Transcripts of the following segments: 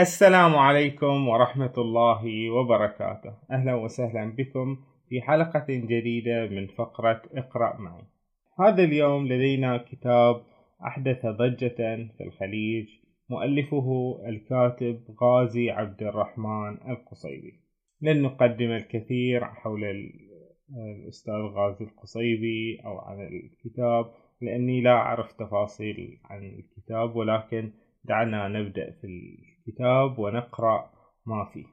السلام عليكم ورحمة الله وبركاته. أهلا وسهلا بكم في حلقة جديدة من فقرة اقرأ معي. هذا اليوم لدينا كتاب أحدث ضجة في الخليج مؤلفه الكاتب غازي عبد الرحمن القصيبي. لن نقدم الكثير حول الأستاذ غازي القصيبي أو عن الكتاب لأني لا أعرف تفاصيل عن الكتاب ولكن دعنا نبدأ في الكتاب ونقرأ ما فيه.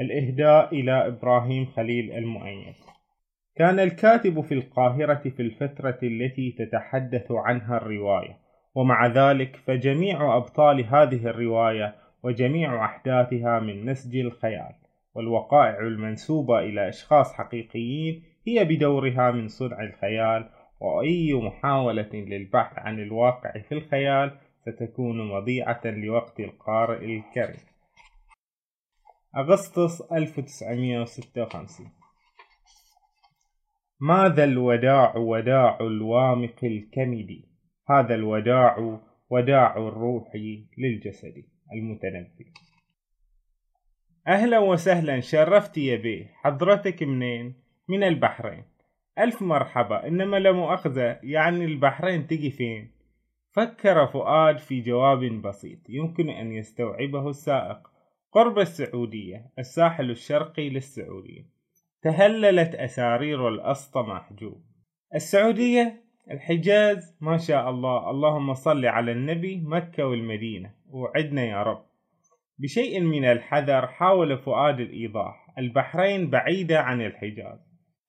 الإهداء إلى إبراهيم خليل المؤيد. كان الكاتب في القاهرة في الفترة التي تتحدث عنها الرواية ومع ذلك فجميع أبطال هذه الرواية وجميع أحداثها من نسج الخيال والوقائع المنسوبة إلى أشخاص حقيقيين هي بدورها من صنع الخيال وأي محاولة للبحث عن الواقع في الخيال ستكون مضيعة لوقت القارئ الكريم. أغسطس 1956 ماذا الوداع وداع الوامق الكمد؟ هذا الوداع وداع الروح للجسد المتنبي. أهلا وسهلا شرفت يا بيه. حضرتك منين؟ من البحرين. ألف مرحبا. إنما لا مؤاخذة يعني البحرين تجي فين؟ فكر فؤاد في جواب بسيط يمكن أن يستوعبه السائق. قرب السعودية الساحل الشرقي للسعودية. تهللت أسارير الأسطى محجوب. السعودية الحجاز ما شاء الله اللهم صل على النبي مكة والمدينة. وعدنا يا رب. بشيء من الحذر حاول فؤاد الإيضاح. البحرين بعيدة عن الحجاز.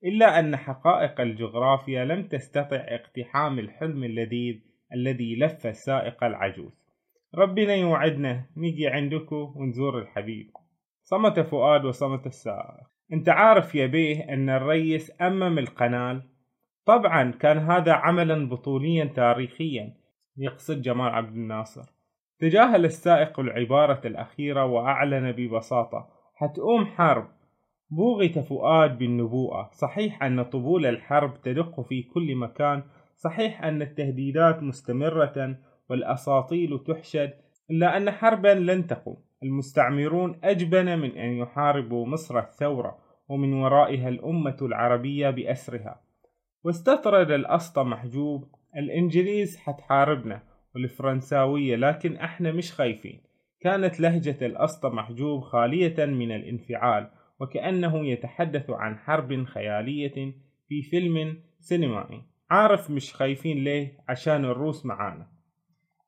إلا أن حقائق الجغرافيا لم تستطع اقتحام الحلم اللذيذ الذي لف السائق العجوز. ربنا يوعدنا نيجي عندكم ونزور الحبيب. صمت فؤاد وصمت السائق. انت عارف يا بيه ان الريس أمم القنال طبعا كان هذا عملا بطوليا تاريخيا يقصد جمال عبد الناصر. تجاهل السائق العبارة الأخيرة وأعلن ببساطة حتقوم حرب. بوغت فؤاد بالنبوءة. صحيح أن طبول الحرب تدق في كل مكان. صحيح أن التهديدات مستمرة والأساطيل تحشد إلا أن حربا لن تقوم. المستعمرون أجبن من أن يحاربوا مصر الثورة ومن ورائها الأمة العربية بأسرها. واستطرد الأسطى محجوب الإنجليز حتحاربنا والفرنساوية لكن إحنا مش خايفين. كانت لهجة الأسطى محجوب خالية من الانفعال وكأنه يتحدث عن حرب خيالية في فيلم سينمائي. عارف مش خايفين ليه؟ عشان الروس معانا.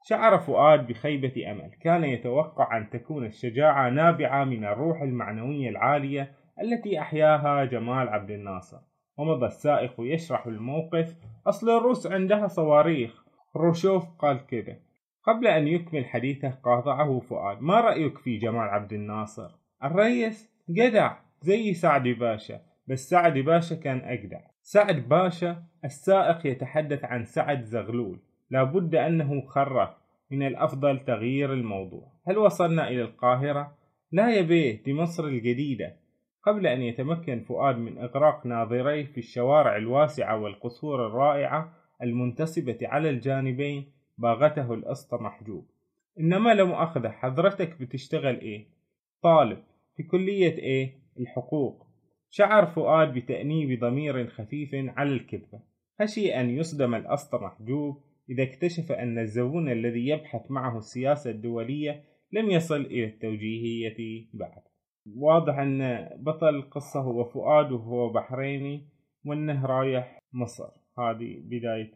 شعر فؤاد بخيبة أمل. كان يتوقع أن تكون الشجاعة نابعة من الروح المعنوية العالية التي أحياها جمال عبد الناصر. ومضى السائق يشرح الموقف. أصل الروس عندها صواريخ. خروشوف قال كده قبل أن يكمل حديثه قاطعه فؤاد. ما رأيك في جمال عبد الناصر؟ الريس جدع زي سعد باشا. بس سعد باشا كان أجدع. سعد باشا السائق يتحدث عن سعد زغلول. لابد أنه خرف. من الأفضل تغيير الموضوع هل وصلنا إلى القاهرة؟ لا يا بيه دي مصر الجديدة قبل أن يتمكن فؤاد من إغراق ناظريه في الشوارع الواسعة والقصور الرائعة المنتسبة على الجانبين باغته الأسطى محجوب إنما لم أخذ حضرتك بتشتغل إيه؟ طالب في كلية إيه؟ الحقوق شعر فؤاد بتأنيب ضمير خفيف على الكذبة خشي أن يصدم الأسطى محجوب إذا اكتشف أن الزبون الذي يبحث معه السياسة الدولية لم يصل إلى التوجيهية بعد. واضح أن بطل القصة هو فؤاد وهو بحريني وأنه رايح مصر. هذه بداية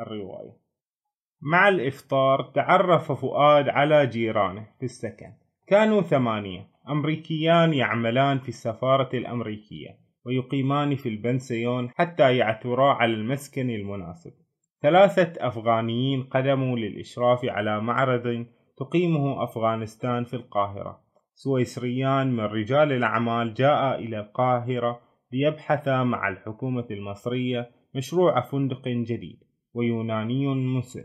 الرواية. مع الإفطار تعرف فؤاد على جيرانه في السكن. كانوا ثمانية. أمريكيان يعملان في السفارة الأمريكية ويقيمان في البنسيون حتى يعثرا على المسكن المناسب. ثلاثة أفغانيين قدموا للإشراف على معرض تقيمه أفغانستان في القاهرة. سويسريان من رجال الأعمال جاء إلى القاهرة ليبحثا مع الحكومة المصرية مشروع فندق جديد ويوناني مسن.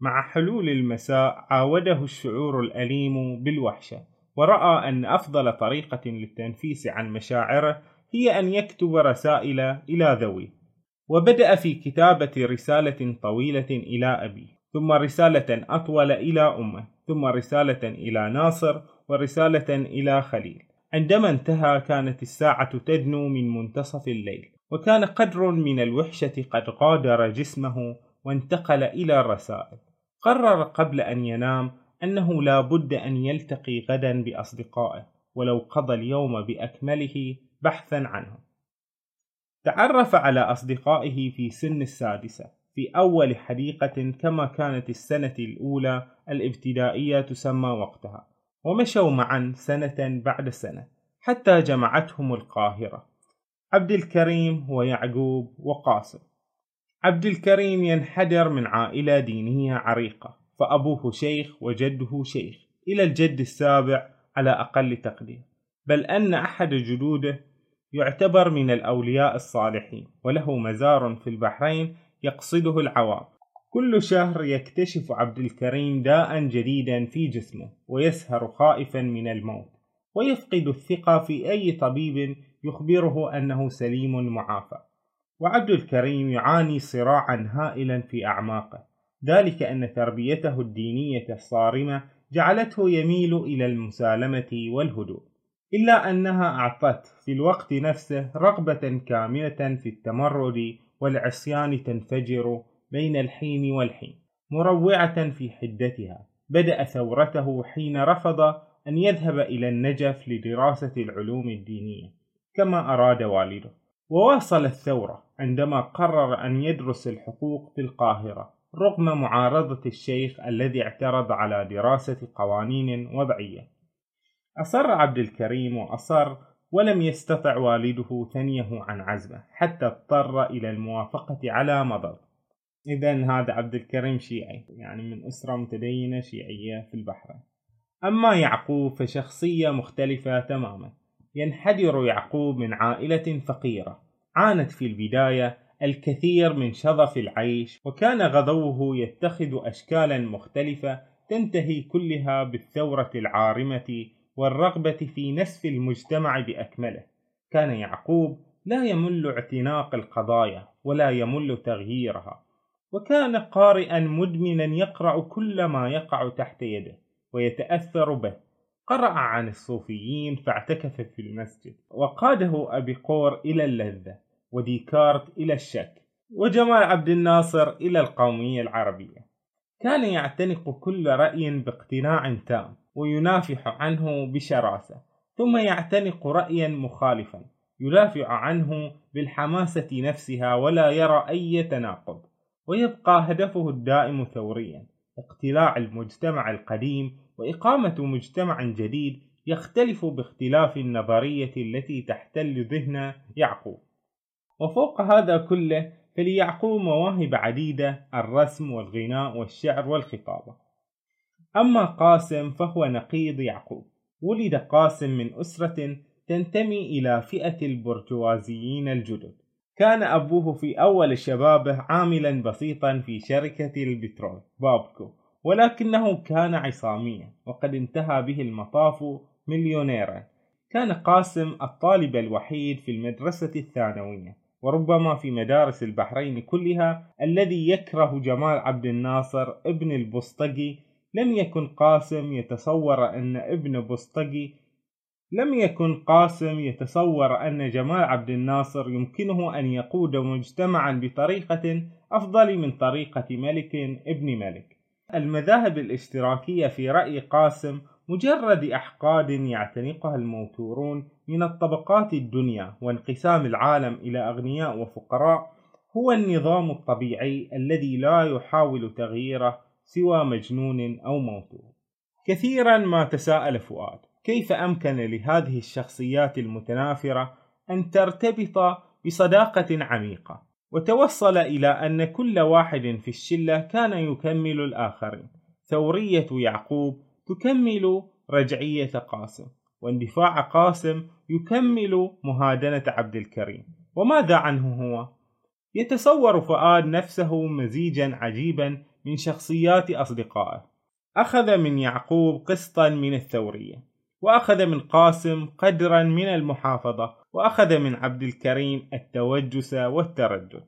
مع حلول المساء عاوده الشعور الأليم بالوحشة ورأى أن أفضل طريقة للتنفيس عن مشاعره هي أن يكتب رسائل إلى ذويه. وبدأ في كتابة رسالة طويلة إلى أبيه ثم رسالة أطول إلى أمه ثم رسالة إلى ناصر ورسالة إلى خليل. عندما انتهى كانت الساعة تدنو من منتصف الليل وكان قدر من الوحشة قد غادر جسمه وانتقل إلى الرسائل. قرر قبل أن ينام أنه لا بد أن يلتقي غدا بأصدقائه ولو قضى اليوم بأكمله بحثا عنهم تعرف على أصدقائه في سن السادسة في أول حديقة كما كانت السنة الأولى الابتدائية تسمى وقتها ومشوا معا سنة بعد سنة حتى جمعتهم القاهرة عبد الكريم ويعقوب وقاسم. عبد الكريم ينحدر من عائلة دينية عريقة فأبوه شيخ وجده شيخ إلى الجد السابع على أقل تقدير بل أن أحد جدوده يعتبر من الأولياء الصالحين وله مزار في البحرين يقصده العوام. كل شهر يكتشف عبد الكريم داء جديدا في جسمه ويسهر خائفا من الموت ويفقد الثقة في أي طبيب يخبره أنه سليم معافى. وعبد الكريم يعاني صراعا هائلا في أعماقه. ذلك أن تربيته الدينية الصارمة جعلته يميل إلى المسالمة والهدوء. إلا أنها أعطت في الوقت نفسه رغبة كاملة في التمرد والعصيان تنفجر بين الحين والحين مروعة في حدتها. بدأ ثورته حين رفض أن يذهب إلى النجف لدراسة العلوم الدينية كما أراد والده. وواصل الثورة عندما قرر أن يدرس الحقوق في القاهرة رغم معارضة الشيخ الذي اعترض على دراسة قوانين وضعية. أصر عبد الكريم وأصر ولم يستطع والده ثنيه عن عزمه حتى اضطر إلى الموافقة على مضض. إذا هذا عبد الكريم شيعي يعني من أسرة متدينة شيعية في البحرين أما يعقوب فشخصية مختلفة تماما. ينحدر يعقوب من عائلة فقيرة. عانت في البداية الكثير من شظف العيش وكان غضوه يتخذ أشكالا مختلفة تنتهي كلها بالثورة العارمة والرغبة في نسف المجتمع بأكمله. كان يعقوب لا يمل اعتناق القضايا ولا يمل تغييرها وكان قارئا مدمنا يقرأ كل ما يقع تحت يده ويتأثر به. قرأ عن الصوفيين فاعتكف في المسجد وقاده أبيقور إلى اللذة وديكارت إلى الشك وجمال عبد الناصر إلى القومية العربية. كان يعتنق كل رأي باقتناع تام. وينافح عنه بشراسة ثم يعتنق رأيا مخالفا يدافع عنه بالحماسة نفسها ولا يرى أي تناقض ويبقى هدفه الدائم ثوريا. اقتلاع المجتمع القديم وإقامة مجتمع جديد يختلف باختلاف النظرية التي تحتل ذهن يعقوب. وفوق هذا كله فليعقوب مواهب عديدة الرسم والغناء والشعر والخطابة. أما قاسم فهو نقيض يعقوب. ولد قاسم من أسرة تنتمي إلى فئة البرجوازيين الجدد. كان أبوه في أول شبابه عاملا بسيطا في شركة البترول بابكو ولكنه كان عصاميا وقد انتهى به المطاف مليونيرا. كان قاسم الطالب الوحيد في المدرسة الثانوية وربما في مدارس البحرين كلها الذي يكره جمال عبد الناصر ابن البسطجي لم يكن قاسم يتصور أن ابن بسطجي لم يكن قاسم يتصور أن جمال عبد الناصر يمكنه أن يقود مجتمعا بطريقة أفضل من طريقة ملك ابن ملك. المذاهب الاشتراكية في رأي قاسم مجرد أحقاد يعتنقها الموتورون من الطبقات الدنيا وانقسام العالم إلى أغنياء وفقراء هو النظام الطبيعي الذي لا يحاول تغييره سوى مجنون أو موتور. كثيرا ما تساءل فؤاد كيف أمكن لهذه الشخصيات المتنافرة أن ترتبط بصداقة عميقة؟ وتوصل إلى أن كل واحد في الشلة كان يكمل الآخرين. ثورية يعقوب تكمل رجعية قاسم واندفاع قاسم يكمل مهادنة عبد الكريم. وماذا عنه هو؟ يتصور فؤاد نفسه مزيجا عجيبا من شخصيات أصدقائه. أخذ من يعقوب قسطا من الثورية وأخذ من قاسم قدرا من المحافظة وأخذ من عبد الكريم التوجس والتردد.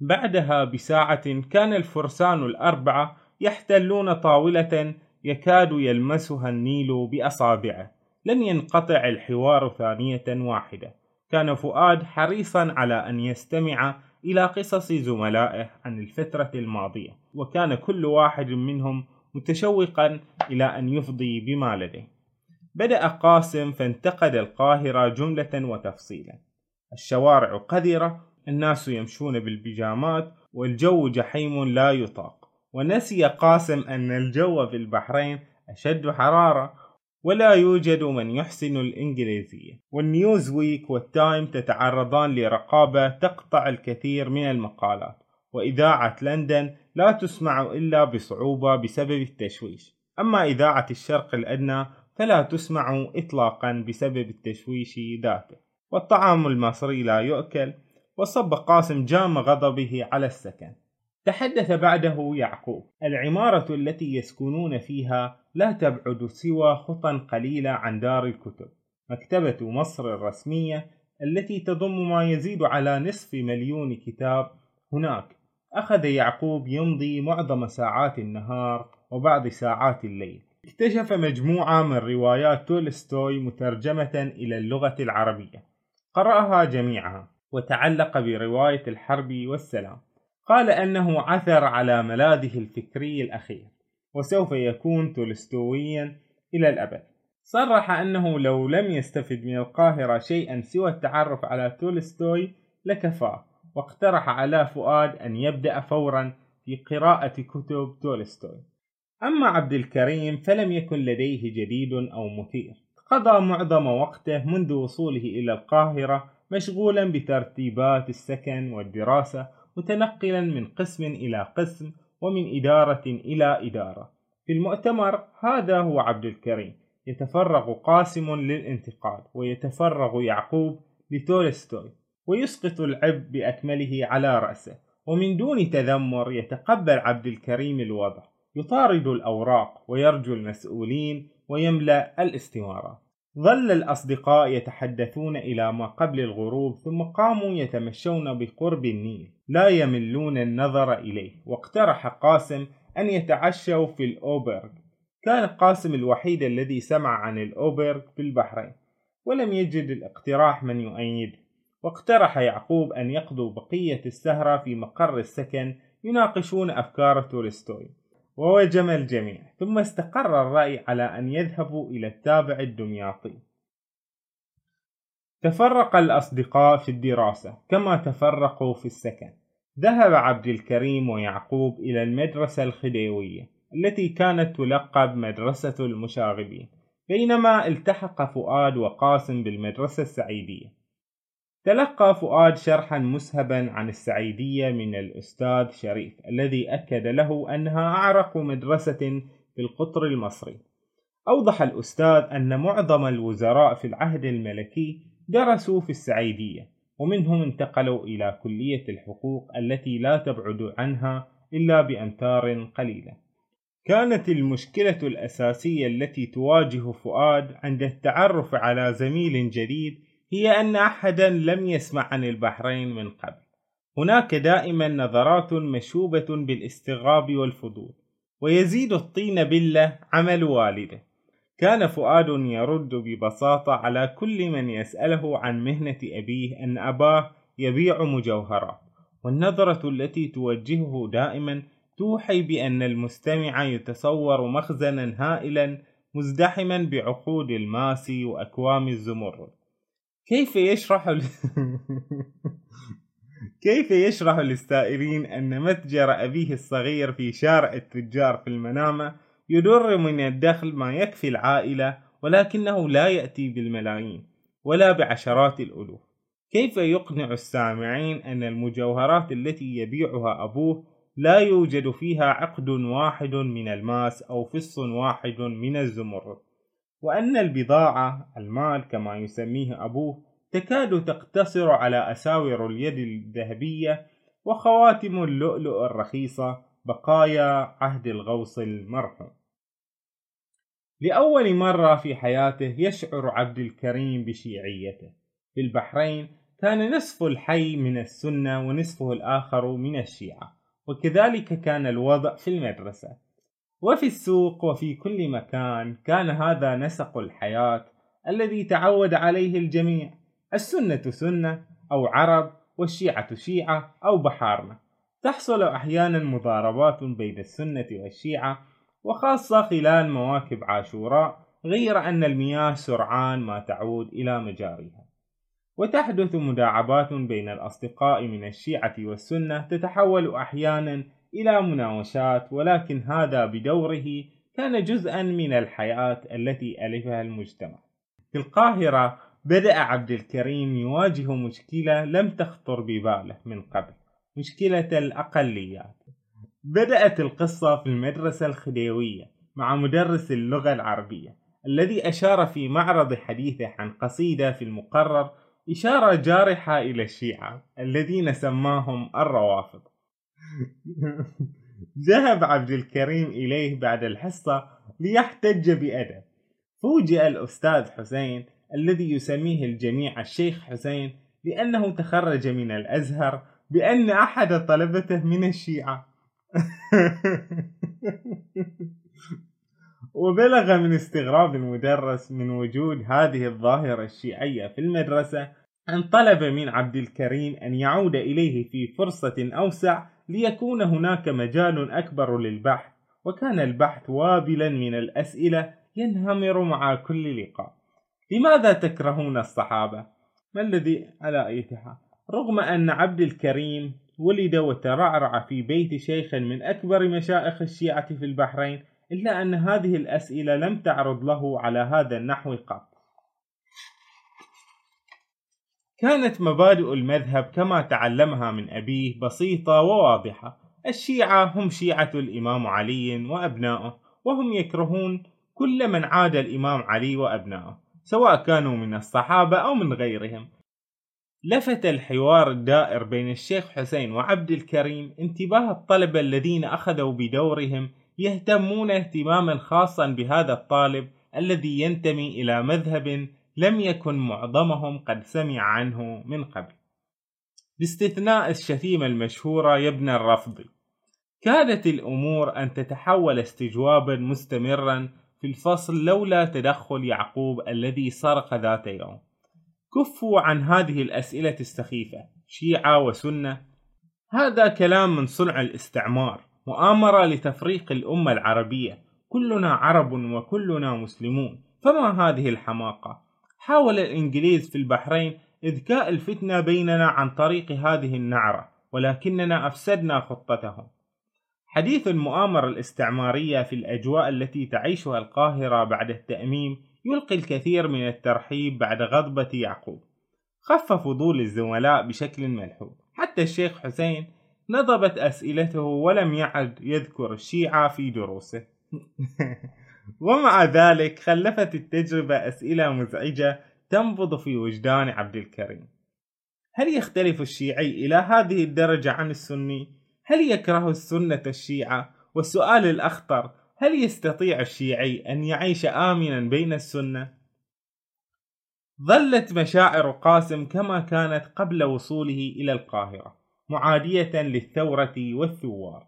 بعدها بساعة كان الفرسان الأربعة يحتلون طاولة يكاد يلمسها النيل بأصابعه. لم ينقطع الحوار ثانية واحدة. كان فؤاد حريصا على أن يستمع إلى قصص زملائه عن الفترة الماضية وكان كل واحد منهم متشوقا إلى أن يفضي بما لديه. بدأ قاسم فانتقد القاهرة جملة وتفصيلا. الشوارع قذرة الناس يمشون بالبيجامات والجو جحيم لا يطاق. ونسي قاسم أن الجو في البحرين أشد حرارة ولا يوجد من يحسن الإنجليزية. والنيوز ويك والتايم تتعرضان لرقابة تقطع الكثير من المقالات وإذاعة لندن لا تسمع إلا بصعوبة بسبب التشويش. أما إذاعة الشرق الأدنى فلا تسمع إطلاقا بسبب التشويش ذاته. والطعام المصري لا يؤكل وصب قاسم جام غضبه على السكن. تحدث بعده يعقوب. العمارة التي يسكنون فيها لا تبعد سوى خطى قليلة عن دار الكتب. مكتبة مصر الرسمية التي تضم ما يزيد على نصف مليون كتاب هناك. أخذ يعقوب يمضي معظم ساعات النهار وبعض ساعات الليل. اكتشف مجموعة من روايات تولستوي مترجمة إلى اللغة العربية. قرأها جميعها وتعلق برواية الحرب والسلام. قال أنه عثر على ملاذه الفكري الأخير. وسوف يكون تولستويا إلى الأبد. صرح أنه لو لم يستفد من القاهرة شيئا سوى التعرف على تولستوي لكفاه واقترح على فؤاد أن يبدأ فورا في قراءة كتب تولستوي. أما عبد الكريم فلم يكن لديه جديد أو مثير. قضى معظم وقته منذ وصوله إلى القاهرة مشغولا بترتيبات السكن والدراسة متنقلا من قسم إلى قسم ومن إدارة إلى إدارة. في المؤتمر هذا هو عبد الكريم. يتفرغ قاسم للانتقاد ويتفرغ يعقوب لتولستوي ويسقط العبء بأكمله على رأسه. ومن دون تذمر يتقبل عبد الكريم الوضع. يطارد الأوراق ويرجو المسؤولين ويملأ الاستمارات ظل الأصدقاء يتحدثون إلى ما قبل الغروب ثم قاموا يتمشون بقرب النيل. لا يملون النظر إليه. واقترح قاسم أن يتعشوا في الأوبرغ. كان قاسم الوحيد الذي سمع عن الأوبرغ في البحرين ولم يجد الاقتراح من يؤيده. واقترح يعقوب أن يقضوا بقية السهرة في مقر السكن يناقشون أفكار تولستوي ووجم الجميع ثم استقر الرأي على أن يذهبوا إلى التابع الدمياطي. تفرق الأصدقاء في الدراسة كما تفرقوا في السكن. ذهب عبد الكريم ويعقوب إلى المدرسة الخديوية التي كانت تلقب مدرسة المشاغبين بينما التحق فؤاد وقاسم بالمدرسة السعيدية. تلقى فؤاد شرحا مسهبا عن السعيدية من الأستاذ شريف الذي أكد له أنها أعرق مدرسة في القطر المصري. أوضح الأستاذ أن معظم الوزراء في العهد الملكي درسوا في السعيدية ومنهم انتقلوا إلى كلية الحقوق التي لا تبعد عنها إلا بأمتار قليلة. كانت المشكلة الأساسية التي تواجه فؤاد عند التعرف على زميل جديد هي أن أحدا لم يسمع عن البحرين من قبل. هناك دائما نظرات مشوبة بالاستغراب والفضول ويزيد الطين بلة عمل والده. كان فؤاد يرد ببساطة على كل من يسأله عن مهنة أبيه أن أباه يبيع مجوهرات. والنظرة التي توجهه دائما توحي بأن المستمع يتصور مخزنا هائلا مزدحما بعقود الماس وأكوام الزمرد. كيف يشرح ل... كيف يشرح للسائرين أن متجر أبيه الصغير في شارع التجار في المنامة يدر من الدخل ما يكفي العائلة ولكنه لا يأتي بالملايين ولا بعشرات الألوف؟ كيف يقنع السامعين أن المجوهرات التي يبيعها أبوه لا يوجد فيها عقد واحد من الماس أو فص واحد من الزمرد؟ وأن البضاعة المال كما يسميه أبوه تكاد تقتصر على أساور اليد الذهبية وخواتم اللؤلؤ الرخيصة بقايا عهد الغوص المرحوم. لأول مرة في حياته يشعر عبد الكريم بشيعيته. في البحرين كان نصف الحي من السنة ونصفه الآخر من الشيعة وكذلك كان الوضع في المدرسة. وفي السوق وفي كل مكان كان هذا نسق الحياة الذي تعود عليه الجميع السنة سنة أو عرب والشيعة شيعة أو بحارنة تحصل أحيانا مضاربات بين السنة والشيعة وخاصة خلال مواكب عاشوراء غير أن المياه سرعان ما تعود إلى مجاريها. وتحدث مداعبات بين الأصدقاء من الشيعة والسنة تتحول أحيانا إلى مناوشات ولكن هذا بدوره كان جزءا من الحياة التي ألفها المجتمع. في القاهرة بدأ عبد الكريم يواجه مشكلة لم تخطر بباله من قبل مشكلة الأقليات. بدأت القصة في المدرسة الخديوية مع مدرس اللغة العربية الذي أشار في معرض حديثه عن قصيدة في المقرر إشارة جارحة إلى الشيعة الذين سماهم الروافض. ذهب عبد الكريم إليه بعد الحصة ليحتج بأدب. فوجئ الأستاذ حسين الذي يسميه الجميع الشيخ حسين لأنه تخرج من الأزهر بأن أحد طلبته من الشيعة. وبلغ من استغراب المدرس من وجود هذه الظاهرة الشيعية في المدرسة أن طلب من عبد الكريم أن يعود إليه في فرصة أوسع ليكون هناك مجال أكبر للبحث وكان البحث وابلا من الأسئلة ينهمر مع كل لقاء. لماذا تكرهون الصحابة؟ ما الذي على أي رغم أن عبد الكريم ولد وترعرع في بيت شيخ من أكبر مشائخ الشيعة في البحرين إلا أن هذه الأسئلة لم تعرض له على هذا النحو قط. كانت مبادئ المذهب كما تعلمها من أبيه بسيطة وواضحة. الشيعة هم شيعة الإمام علي وأبنائه وهم يكرهون كل من عاد الإمام علي وأبنائه سواء كانوا من الصحابة أو من غيرهم. لفت الحوار الدائر بين الشيخ حسين وعبد الكريم انتباه الطلبة الذين أخذوا بدورهم يهتمون اهتماما خاصا بهذا الطالب الذي ينتمي إلى مذهب لم يكن معظمهم قد سمع عنه من قبل. باستثناء الشتيمة المشهورة يا ابن الرفض كادت الأمور أن تتحول استجوابا مستمرا في الفصل لولا تدخل يعقوب الذي سرق ذات يوم. كفوا عن هذه الأسئلة السخيفة شيعة وسنة. هذا كلام من صنع الاستعمار مؤامرة لتفريق الأمة العربية. كلنا عرب وكلنا مسلمون فما هذه الحماقة؟ حاول الإنجليز في البحرين إذكاء الفتنة بيننا عن طريق هذه النعرة ولكننا أفسدنا خطتهم. حديث المؤامرة الاستعمارية في الأجواء التي تعيشها القاهرة بعد التأميم يلقي الكثير من الترحيب بعد غضبة يعقوب. خف فضول الزملاء بشكل ملحوظ. حتى الشيخ حسين نضبت أسئلته ولم يعد يذكر الشيعة في دروسه. ومع ذلك خلفت التجربة أسئلة مزعجة تنبض في وجدان عبد الكريم هل يختلف الشيعي إلى هذه الدرجة عن السني؟ هل يكره السنة الشيعة؟ والسؤال الأخطر هل يستطيع الشيعي أن يعيش آمنا بين السنة؟ ظلت مشاعر قاسم كما كانت قبل وصوله إلى القاهرة معادية للثورة والثوار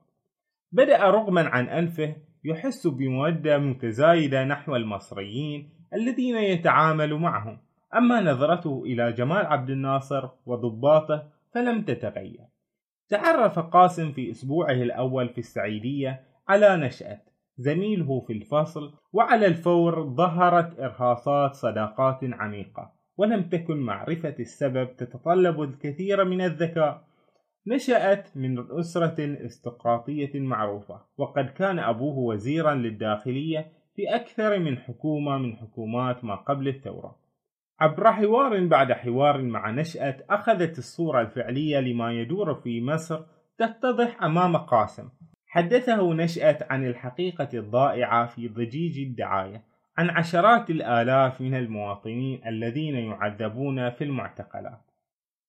بدأ رغما عن أنفه يحس بمودة متزايدة نحو المصريين الذين يتعامل معهم. أما نظرته إلى جمال عبد الناصر وضباطه فلم تتغير. تعرف قاسم في أسبوعه الأول في السعيدية على نشأة زميله في الفصل وعلى الفور ظهرت إرهاصات صداقات عميقة ولم تكن معرفة السبب تتطلب الكثير من الذكاء. نشأت من أسرة استقراطية معروفة وقد كان أبوه وزيرا للداخلية في أكثر من حكومة من حكومات ما قبل الثورة. عبر حوار بعد حوار مع نشأة أخذت الصورة الفعلية لما يدور في مصر تتضح أمام قاسم. حدثه نشأة عن الحقيقة الضائعة في ضجيج الدعاية عن عشرات الآلاف من المواطنين الذين يعذبون في المعتقلات.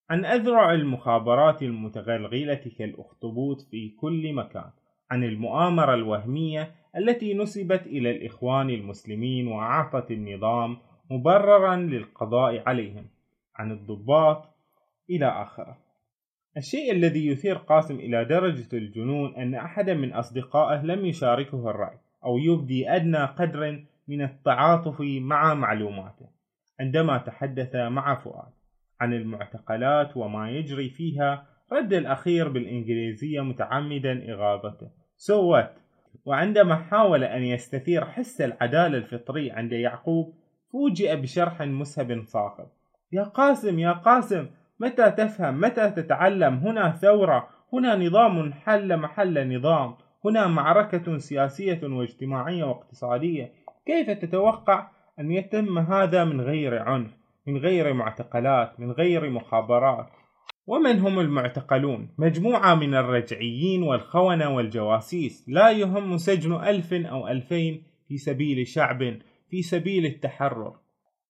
عن أذرع المخابرات المتغلغلة كالأخطبوط في كل مكان عن المؤامرة الوهمية التي نسبت إلى الإخوان المسلمين وأعطت النظام مبررا للقضاء عليهم عن الضباط إلى آخره. الشيء الذي يثير قاسم إلى درجة الجنون أن أحدا من أصدقائه لم يشاركه الرأي أو يبدي أدنى قدر من التعاطف مع معلوماته عندما تحدث مع فؤاد. عن المعتقلات وما يجري فيها رد الأخير بالإنجليزية متعمدا إغاظته. What? وعندما حاول أن يستثير حس العدالة الفطري عند يعقوب فوجئ بشرح مسهب صاخب يا قاسم يا قاسم متى تفهم؟ متى تتعلم؟ هنا ثورة هنا نظام حل محل نظام هنا معركة سياسية واجتماعية واقتصادية. كيف تتوقع أن يتم هذا من غير عنف؟ من غير معتقلات من غير مخابرات. ومن هم المعتقلون؟ مجموعة من الرجعيين والخونة والجواسيس. لا يهم سجن ألف أو ألفين في سبيل شعب في سبيل التحرر.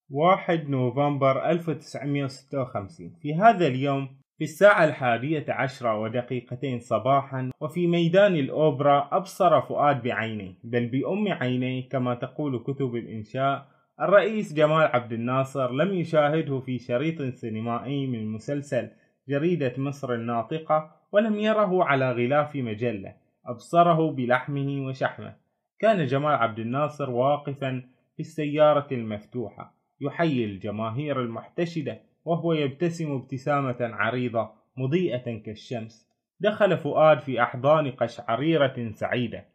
1 نوفمبر 1956 في هذا اليوم في الساعة الحادية عشرة ودقيقتين صباحا وفي ميدان الأوبرا أبصر فؤاد بعينيه. بل بأم عينيه كما تقول كتب الإنشاء الرئيس جمال عبد الناصر لم يشاهده في شريط سينمائي من مسلسل جريدة مصر الناطقة ولم يره على غلاف مجلة أبصره بلحمه وشحمه. كان جمال عبد الناصر واقفا في السيارة المفتوحة يحيي الجماهير المحتشدة وهو يبتسم ابتسامة عريضة مضيئة كالشمس. دخل فؤاد في أحضان قشعريرة سعيدة.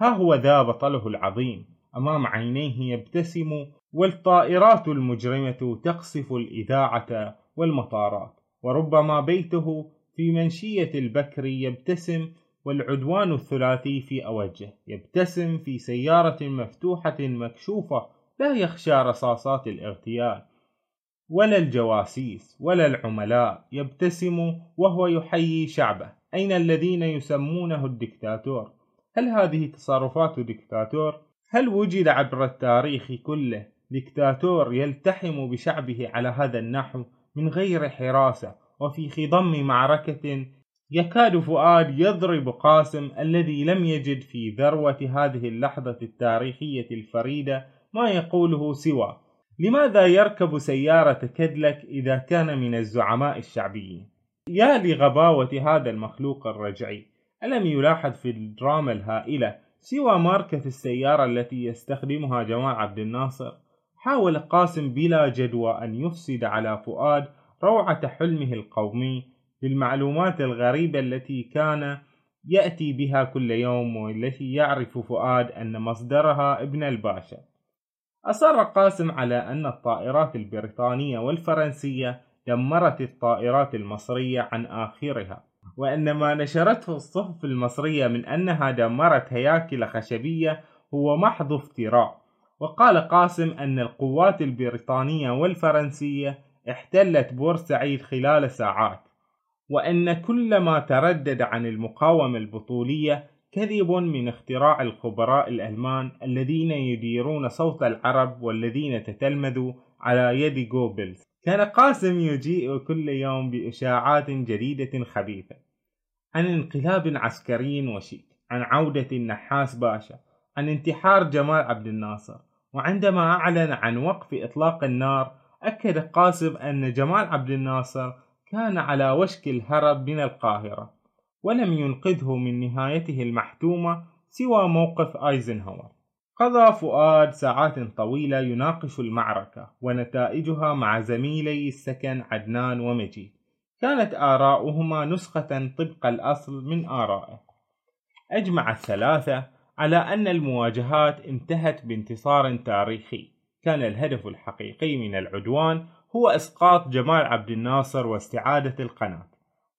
ها هو ذا بطله العظيم. أمام عينيه يبتسم والطائرات المجرمة تقصف الإذاعة والمطارات. وربما بيته في منشية البكر يبتسم والعدوان الثلاثي في أوجه يبتسم في سيارة مفتوحة مكشوفة لا يخشى رصاصات الإغتيال. ولا الجواسيس ولا العملاء يبتسم وهو يحيي شعبه. أين الذين يسمونه الدكتاتور؟ هل هذه تصرفات دكتاتور؟ هل وجد عبر التاريخ كله دكتاتور يلتحم بشعبه على هذا النحو من غير حراسة وفي خضم معركة يكاد فؤاد يضرب قاسم الذي لم يجد في ذروة هذه اللحظة التاريخية الفريدة ما يقوله سوى. لماذا يركب سيارة كدلك إذا كان من الزعماء الشعبيين؟ يا لغباوة هذا المخلوق الرجعي. ألم يلاحظ في الدراما الهائلة سوى ماركة السيارة التي يستخدمها جمال عبد الناصر. حاول قاسم بلا جدوى أن يفسد على فؤاد روعة حلمه القومي بالمعلومات الغريبة التي كان يأتي بها كل يوم والتي يعرف فؤاد أن مصدرها ابن الباشا. أصر قاسم على أن الطائرات البريطانية والفرنسية دمرت الطائرات المصرية عن آخرها. وأن ما نشرته الصحف المصرية من أنها دمرت هياكل خشبية هو محض افتراء. وقال قاسم أن القوات البريطانية والفرنسية احتلت بورسعيد خلال ساعات. وأن كل ما تردد عن المقاومة البطولية كذب من اختراع الخبراء الألمان الذين يديرون صوت العرب والذين تتلمذوا على يد جوبلز. كان قاسم يجيء كل يوم بإشاعات جديدة خبيثة. عن انقلاب عسكري وشيك عن عودة النحاس باشا عن انتحار جمال عبد الناصر وعندما أعلن عن وقف إطلاق النار أكد قاسم أن جمال عبد الناصر كان على وشك الهرب من القاهرة ولم ينقذه من نهايته المحتومة سوى موقف آيزنهاور. قضى فؤاد ساعات طويلة يناقش المعركة ونتائجها مع زميلي السكن عدنان ومجيد. كانت آراؤهما نسخة طبق الأصل من آرائه. أجمع الثلاثة على أن المواجهات انتهت بانتصار تاريخي. كان الهدف الحقيقي من العدوان هو إسقاط جمال عبد الناصر واستعادة القناة.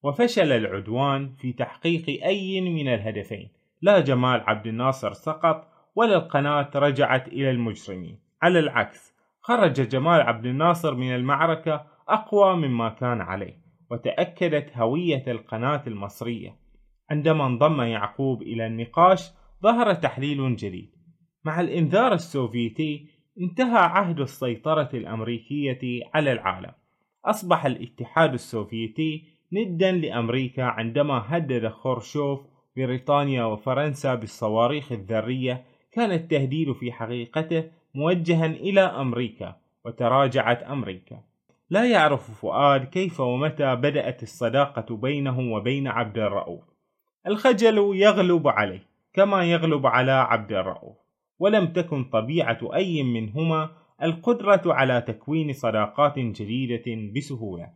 وفشل العدوان في تحقيق أي من الهدفين. لا جمال عبد الناصر سقط ولا القناة رجعت إلى المجرمين. على العكس خرج جمال عبد الناصر من المعركة أقوى مما كان عليه. وتأكدت هوية القناة المصرية عندما انضم يعقوب إلى النقاش ظهر تحليل جديد. مع الإنذار السوفيتي انتهى عهد السيطرة الأمريكية على العالم. أصبح الاتحاد السوفيتي ندا لأمريكا عندما هدد خورشوف بريطانيا وفرنسا بالصواريخ الذرية كان التهديد في حقيقته موجها إلى أمريكا وتراجعت أمريكا. لا يعرف فؤاد كيف ومتى بدأت الصداقة بينه وبين عبد الرؤوف. الخجل يغلب عليه كما يغلب على عبد الرؤوف ولم تكن طبيعة أي منهما القدرة على تكوين صداقات جديدة بسهولة.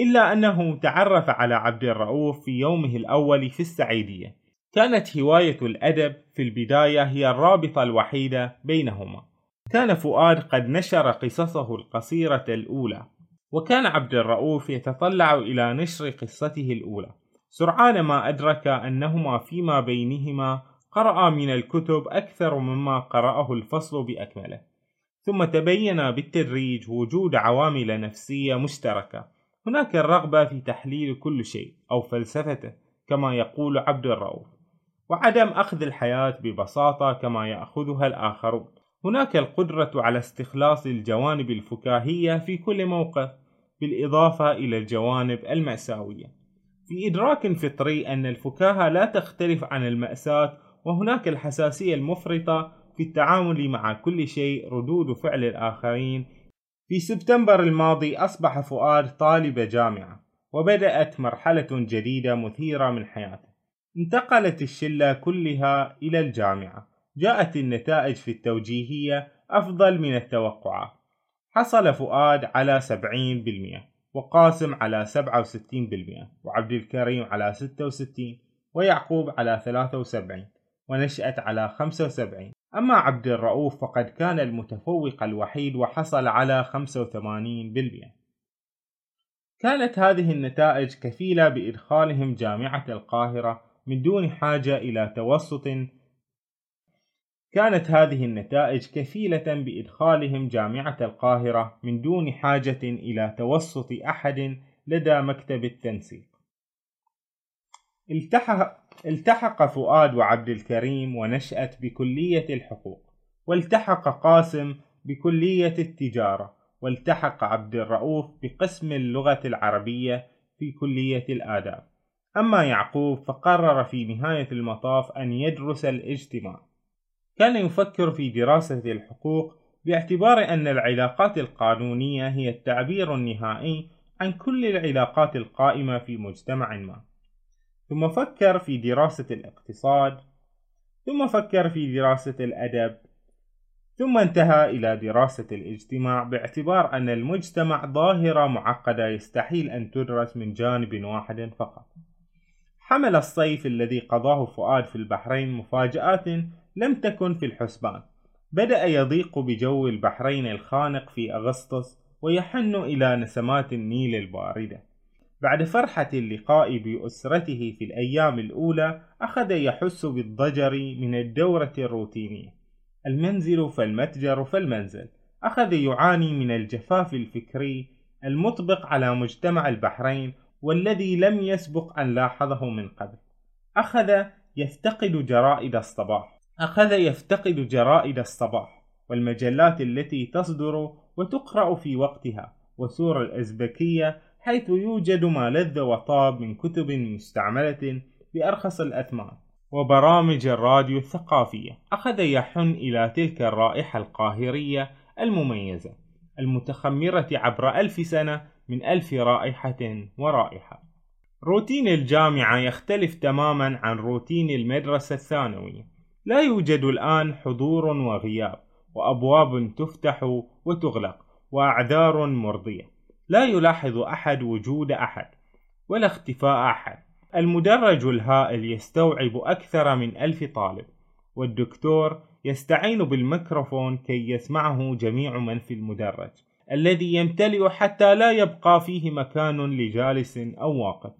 إلا أنه تعرف على عبد الرؤوف في يومه الأول في السعيدية. كانت هواية الأدب في البداية هي الرابطة الوحيدة بينهما. كان فؤاد قد نشر قصصه القصيرة الأولى وكان عبد الرؤوف يتطلع إلى نشر قصته الأولى. سرعان ما أدرك أنهما فيما بينهما قرأ من الكتب أكثر مما قرأه الفصل بأكمله. ثم تبين بالتدريج وجود عوامل نفسية مشتركة. هناك الرغبة في تحليل كل شيء أو فلسفته كما يقول عبد الرؤوف. وعدم أخذ الحياة ببساطة كما يأخذها الآخرون. هناك القدرة على استخلاص الجوانب الفكاهية في كل موقف بالإضافة إلى الجوانب المأساوية. في إدراك فطري أن الفكاهة لا تختلف عن المأساة وهناك الحساسية المفرطة في التعامل مع كل شيء ردود فعل الآخرين. في سبتمبر الماضي أصبح فؤاد طالب جامعة وبدأت مرحلة جديدة مثيرة من حياته. انتقلت الشلة كلها إلى الجامعة. جاءت النتائج في التوجيهية أفضل من التوقعات حصل فؤاد على 70% وقاسم على 67% وعبد الكريم على 66 ويعقوب على 73 ونشأت على 75 أما عبد الرؤوف فقد كان المتفوق الوحيد وحصل على 85% كانت هذه النتائج كفيلة بإدخالهم جامعة القاهرة من دون حاجة إلى توسط كانت هذه النتائج كفيلة بإدخالهم جامعة القاهرة من دون حاجة إلى توسط أحد لدى مكتب التنسيق. التحق, التحق فؤاد وعبد الكريم ونشأت بكلية الحقوق، والتحق قاسم بكلية التجارة، والتحق عبد الرؤوف بقسم اللغة العربية في كلية الآداب. أما يعقوب فقرر في نهاية المطاف أن يدرس الاجتماع. كان يفكر في دراسة الحقوق باعتبار أن العلاقات القانونية هي التعبير النهائي عن كل العلاقات القائمة في مجتمع ما. ثم فكر في دراسة الاقتصاد، ثم فكر في دراسة الأدب، ثم انتهى إلى دراسة الاجتماع باعتبار أن المجتمع ظاهرة معقدة يستحيل أن تدرس من جانب واحد فقط. حمل الصيف الذي قضاه فؤاد في البحرين مفاجآت لم تكن في الحسبان. بدأ يضيق بجو البحرين الخانق في أغسطس ويحن إلى نسمات النيل الباردة. بعد فرحة اللقاء بأسرته في الأيام الأولى أخذ يحس بالضجر من الدورة الروتينية. المنزل فالمتجر فالمنزل. أخذ يعاني من الجفاف الفكري المطبق على مجتمع البحرين والذي لم يسبق أن لاحظه من قبل. أخذ يفتقد جرائد الصباح. أخذ يفتقد جرائد الصباح والمجلات التي تصدر وتقرأ في وقتها وسور الأزبكية حيث يوجد ما لذ وطاب من كتب مستعملة بأرخص الأثمان وبرامج الراديو الثقافية. أخذ يحن إلى تلك الرائحة القاهرية المميزة المتخمرة عبر ألف سنة من ألف رائحة ورائحة. روتين الجامعة يختلف تماما عن روتين المدرسة الثانوية. لا يوجد الآن حضور وغياب وأبواب تفتح وتغلق وأعذار مرضية. لا يلاحظ أحد وجود أحد ولا اختفاء أحد. المدرج الهائل يستوعب أكثر من ألف طالب والدكتور يستعين بالميكروفون كي يسمعه جميع من في المدرج الذي يمتلئ حتى لا يبقى فيه مكان لجالس أو واقف.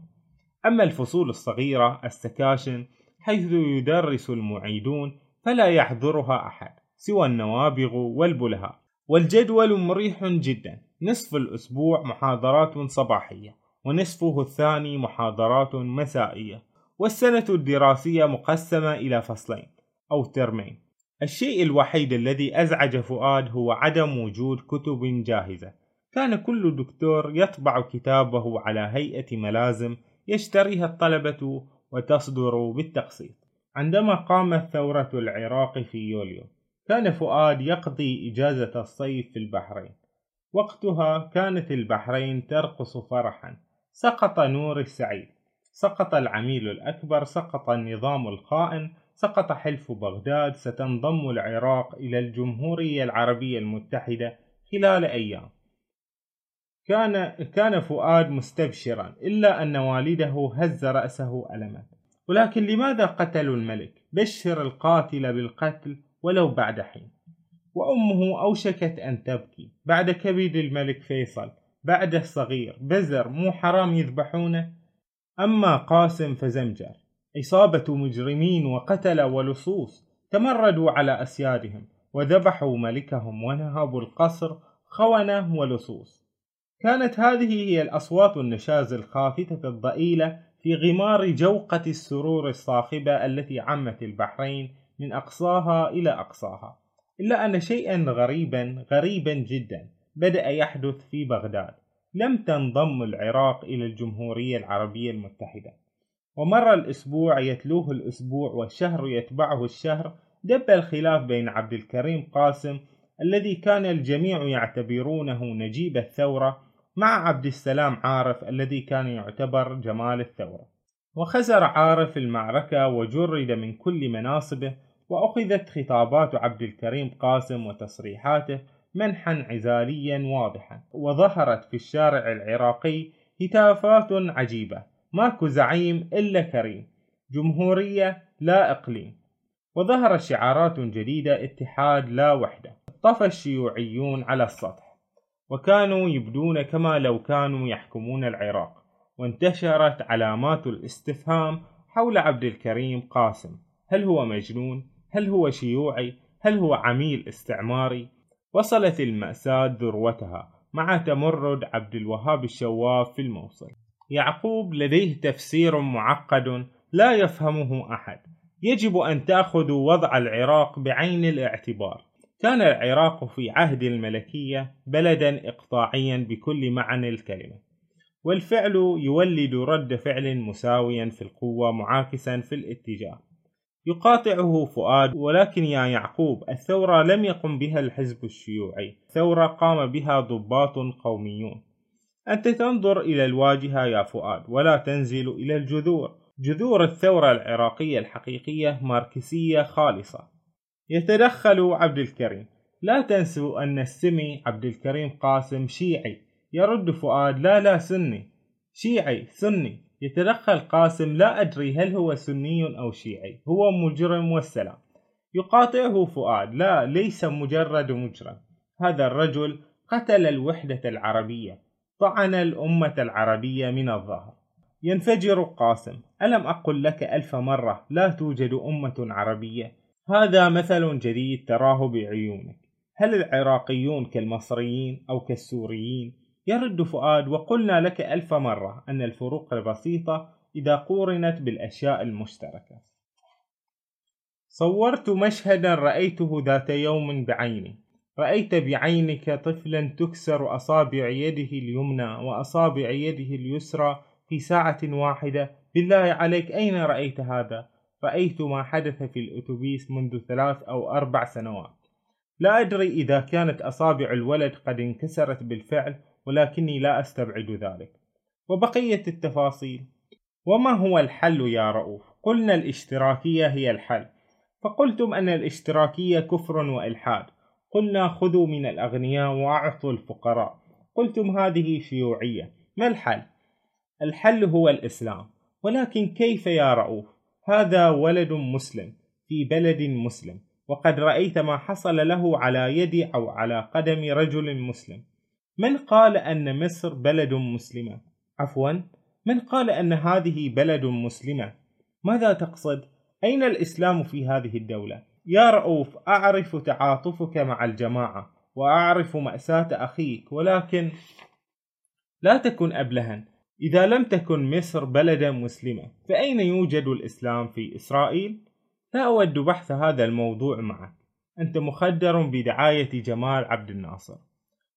أما الفصول الصغيرة السكاشن حيث يدرس المعيدون فلا يحضرها أحد سوى النوابغ والبلهاء. والجدول مريح جدا نصف الأسبوع محاضرات صباحية ونصفه الثاني محاضرات مسائية. والسنة الدراسية مقسمة إلى فصلين أو ترمين. الشيء الوحيد الذي أزعج فؤاد هو عدم وجود كتب جاهزة. كان كل دكتور يطبع كتابه على هيئة ملازم يشتريها الطلبة وتصدر بالتقسيط. عندما قامت ثورة العراق في يوليو كان فؤاد يقضي إجازة الصيف في البحرين. وقتها كانت البحرين ترقص فرحا. سقط نور السعيد. سقط العميل الأكبر سقط النظام الخائن سقط حلف بغداد. ستنضم العراق إلى الجمهورية العربية المتحدة خلال أيام. كان كان فؤاد مستبشرا إلا أن والده هز رأسه ألما. ولكن لماذا قتلوا الملك؟ بشر القاتل بالقتل ولو بعد حين. وأمه أوشكت أن تبكي. بعد كبد الملك فيصل بعد الصغير بزر مو حرام يذبحونه أما قاسم فزمجر. عصابة مجرمين وقتل ولصوص تمردوا على أسيادهم وذبحوا ملكهم ونهبوا القصر خونة ولصوص. كانت هذه هي الأصوات النشاز الخافتة الضئيلة في غمار جوقة السرور الصاخبة التي عمت البحرين من أقصاها إلى أقصاها. إلا أن شيئا غريبا غريبا جدا بدأ يحدث في بغداد. لم تنضم العراق إلى الجمهورية العربية المتحدة. ومر الأسبوع يتلوه الأسبوع والشهر يتبعه الشهر دب الخلاف بين عبد الكريم قاسم الذي كان الجميع يعتبرونه نجيب الثورة مع عبد السلام عارف الذي كان يعتبر جمال الثورة. وخسر عارف المعركة وجرد من كل مناصبه وأخذت خطابات عبد الكريم قاسم وتصريحاته منحا عزاليا واضحا. وظهرت في الشارع العراقي هتافات عجيبة ماكو زعيم إلا كريم جمهورية لا إقليم. وظهر شعارات جديدة اتحاد لا وحدة. طفى الشيوعيون على السطح. وكانوا يبدون كما لو كانوا يحكمون العراق وانتشرت علامات الاستفهام حول عبد الكريم قاسم هل هو مجنون؟ هل هو شيوعي؟ هل هو عميل استعماري؟ وصلت المأساة ذروتها مع تمرد عبد الوهاب الشواف في الموصل يعقوب لديه تفسير معقد لا يفهمه أحد يجب أن تأخذوا وضع العراق بعين الاعتبار كان العراق في عهد الملكية بلدا إقطاعيا بكل معنى الكلمة والفعل يولد رد فعل مساويا في القوة معاكسا في الاتجاه. يقاطعه فؤاد ولكن يا يعقوب الثورة لم يقم بها الحزب الشيوعي. ثورة قام بها ضباط قوميون. أنت تنظر إلى الواجهة يا فؤاد ولا تنزل إلى الجذور. جذور الثورة العراقية الحقيقية ماركسية خالصة. يتدخل عبد الكريم. لا تنسوا أن السمي عبد الكريم قاسم شيعي. يرد فؤاد لا لا سني. شيعي سني. يتدخل قاسم لا أدري هل هو سني أو شيعي. هو مجرم والسلام. يقاطعه فؤاد لا ليس مجرد مجرم. هذا الرجل قتل الوحدة العربية. طعن الأمة العربية من الظهر ينفجر قاسم. ألم أقل لك ألف مرة لا توجد أمة عربية هذا مثل جديد تراه بعيونك. هل العراقيون كالمصريين أو كالسوريين؟ يرد فؤاد وقلنا لك ألف مرة أن الفروق بسيطة إذا قورنت بالأشياء المشتركة. صورت مشهدا رأيته ذات يوم بعيني. رأيت بعينك طفلا تكسر أصابع يده اليمنى وأصابع يده اليسرى في ساعة واحدة. بالله عليك أين رأيت هذا؟ رأيت ما حدث في الأتوبيس منذ ثلاث أو أربع سنوات. لا أدري إذا كانت أصابع الولد قد انكسرت بالفعل ولكني لا أستبعد ذلك. وبقية التفاصيل. وما هو الحل يا رؤوف؟ قلنا الاشتراكية هي الحل. فقلتم أن الاشتراكية كفر وإلحاد. قلنا خذوا من الأغنياء وأعطوا الفقراء. قلتم هذه شيوعية. ما الحل؟ الحل هو الإسلام. ولكن كيف يا رؤوف؟ هذا ولد مسلم في بلد مسلم وقد رأيت ما حصل له على يد أو على قدم رجل مسلم من قال أن مصر بلد مسلمة؟ عفوا من قال أن هذه بلد مسلمة؟ ماذا تقصد؟ أين الإسلام في هذه الدولة؟ يا رؤوف أعرف تعاطفك مع الجماعة وأعرف مأساة أخيك ولكن لا تكن أبلها إذا لم تكن مصر بلدا مسلمة فأين يوجد الإسلام في إسرائيل؟ لا أود بحث هذا الموضوع معك. أنت مخدر بدعاية جمال عبد الناصر.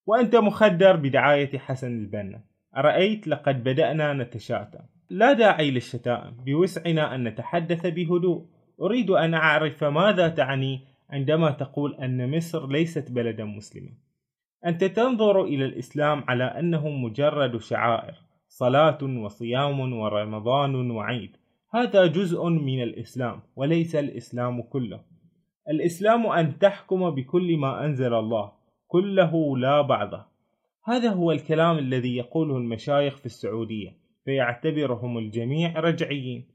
وأنت مخدر بدعاية حسن البنا. أرأيت لقد بدأنا نتشاتم. لا داعي للشتائم. بوسعنا أن نتحدث بهدوء. أريد أن أعرف ماذا تعني عندما تقول أن مصر ليست بلدا مسلما أنت تنظر إلى الإسلام على أنه مجرد شعائر. صلاة وصيام ورمضان وعيد. هذا جزء من الإسلام وليس الإسلام كله. الإسلام أن تحكم بكل ما أنزل الله كله لا بعضه هذا هو الكلام الذي يقوله المشايخ في السعودية فيعتبرهم الجميع رجعيين.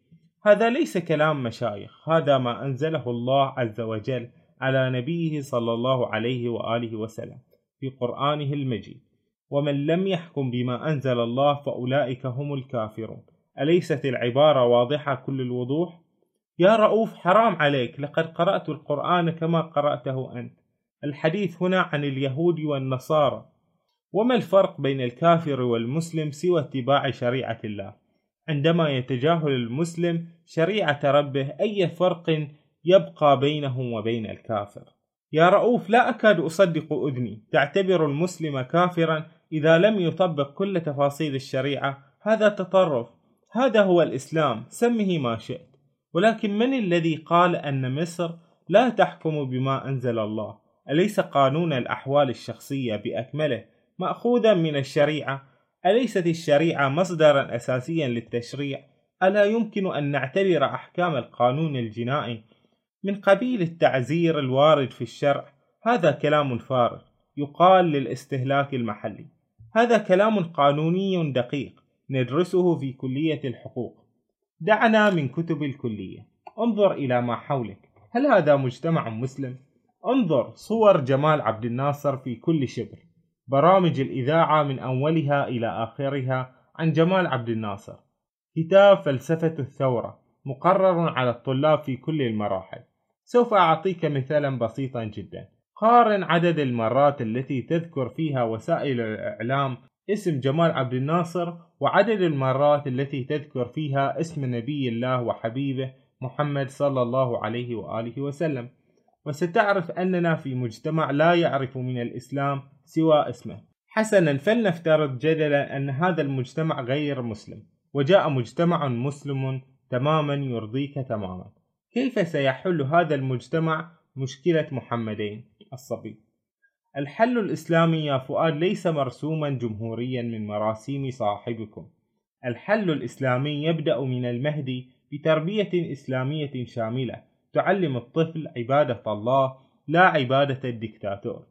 هذا ليس كلام مشايخ هذا ما أنزله الله عز وجل على نبيه صلى الله عليه وآله وسلم في قرآنه المجيد. ومن لم يحكم بما أنزل الله فأولئك هم الكافرون. أليست العبارة واضحة كل الوضوح؟ يا رؤوف حرام عليك. لقد قرأت القرآن كما قرأته أنت. الحديث هنا عن اليهود والنصارى. وما الفرق بين الكافر والمسلم سوى اتباع شريعة الله؟ عندما يتجاهل المسلم شريعة ربه أي فرق يبقى بينه وبين الكافر؟ يا رؤوف لا أكاد أصدق أذني. تعتبر المسلم كافرا إذا لم يطبق كل تفاصيل الشريعة هذا تطرف هذا هو الإسلام سمه ما شئت. ولكن من الذي قال أن مصر لا تحكم بما أنزل الله؟ أليس قانون الأحوال الشخصية بأكمله مأخوذا من الشريعة؟ أليست الشريعة مصدرا أساسيا للتشريع؟ ألا يمكن أن نعتبر أحكام القانون الجنائي من قبيل التعزير الوارد في الشرع؟ هذا كلام فارغ يقال للاستهلاك المحلي. هذا كلام قانوني دقيق ندرسه في كلية الحقوق. دعنا من كتب الكلية. انظر إلى ما حولك. هل هذا مجتمع مسلم؟ انظر صور جمال عبد الناصر في كل شبر. برامج الإذاعة من أولها إلى آخرها عن جمال عبد الناصر. كتاب فلسفة الثورة مقرر على الطلاب في كل المراحل. سوف أعطيك مثالا بسيطا جدا. قارن عدد المرات التي تذكر فيها وسائل الإعلام اسم جمال عبد الناصر وعدد المرات التي تذكر فيها اسم نبي الله وحبيبه محمد صلى الله عليه وآله وسلم. وستعرف أننا في مجتمع لا يعرف من الإسلام سوى اسمه. حسنا فلنفترض جدلا أن هذا المجتمع غير مسلم وجاء مجتمع مسلم تماما يرضيك تماما. كيف سيحل هذا المجتمع مشكلة محمدين؟ الصبي. الحل الإسلامي يا فؤاد ليس مرسوما جمهوريا من مراسيم صاحبكم. الحل الإسلامي يبدأ من المهدي بتربية إسلامية شاملة تعلم الطفل عبادة الله لا عبادة الدكتاتور.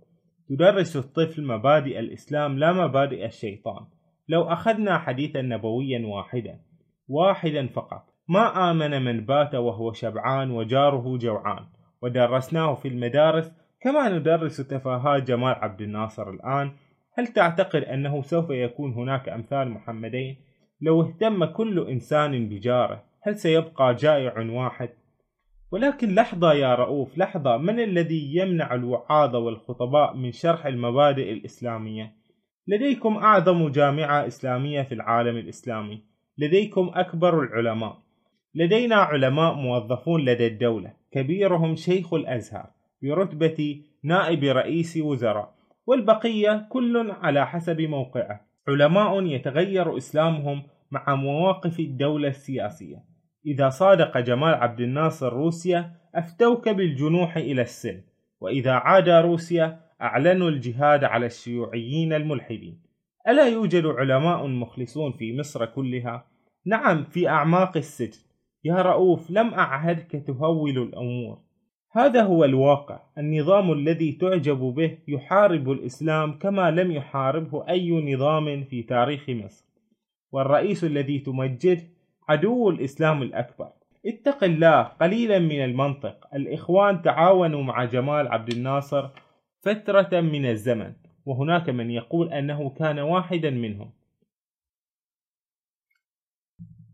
تدرس الطفل مبادئ الإسلام لا مبادئ الشيطان. لو أخذنا حديثا نبويا واحدا واحدا فقط. ما آمن من بات وهو شبعان وجاره جوعان. ودرسناه في المدارس كما ندرس تفاهات جمال عبد الناصر الآن هل تعتقد أنه سوف يكون هناك أمثال محمدين؟ لو اهتم كل إنسان بجاره هل سيبقى جائع واحد؟ ولكن لحظة يا رؤوف لحظة من الذي يمنع الوعاظ والخطباء من شرح المبادئ الإسلامية؟ لديكم أعظم جامعة إسلامية في العالم الإسلامي لديكم أكبر العلماء لدينا علماء موظفون لدى الدولة كبيرهم شيخ الأزهر برتبة نائب رئيس وزراء والبقية كل على حسب موقعه. علماء يتغير إسلامهم مع مواقف الدولة السياسية. إذا صادق جمال عبد الناصر روسيا أفتوك بالجنوح إلى السلم وإذا عاد روسيا أعلنوا الجهاد على الشيوعيين الملحدين. ألا يوجد علماء مخلصون في مصر كلها؟ نعم في أعماق السجن. يا رؤوف لم أعهدك تهول الأمور. هذا هو الواقع. النظام الذي تعجب به يحارب الإسلام كما لم يحاربه أي نظام في تاريخ مصر. والرئيس الذي تمجده عدو الإسلام الأكبر. اتق الله قليلا من المنطق. الإخوان تعاونوا مع جمال عبد الناصر فترة من الزمن. وهناك من يقول أنه كان واحدا منهم.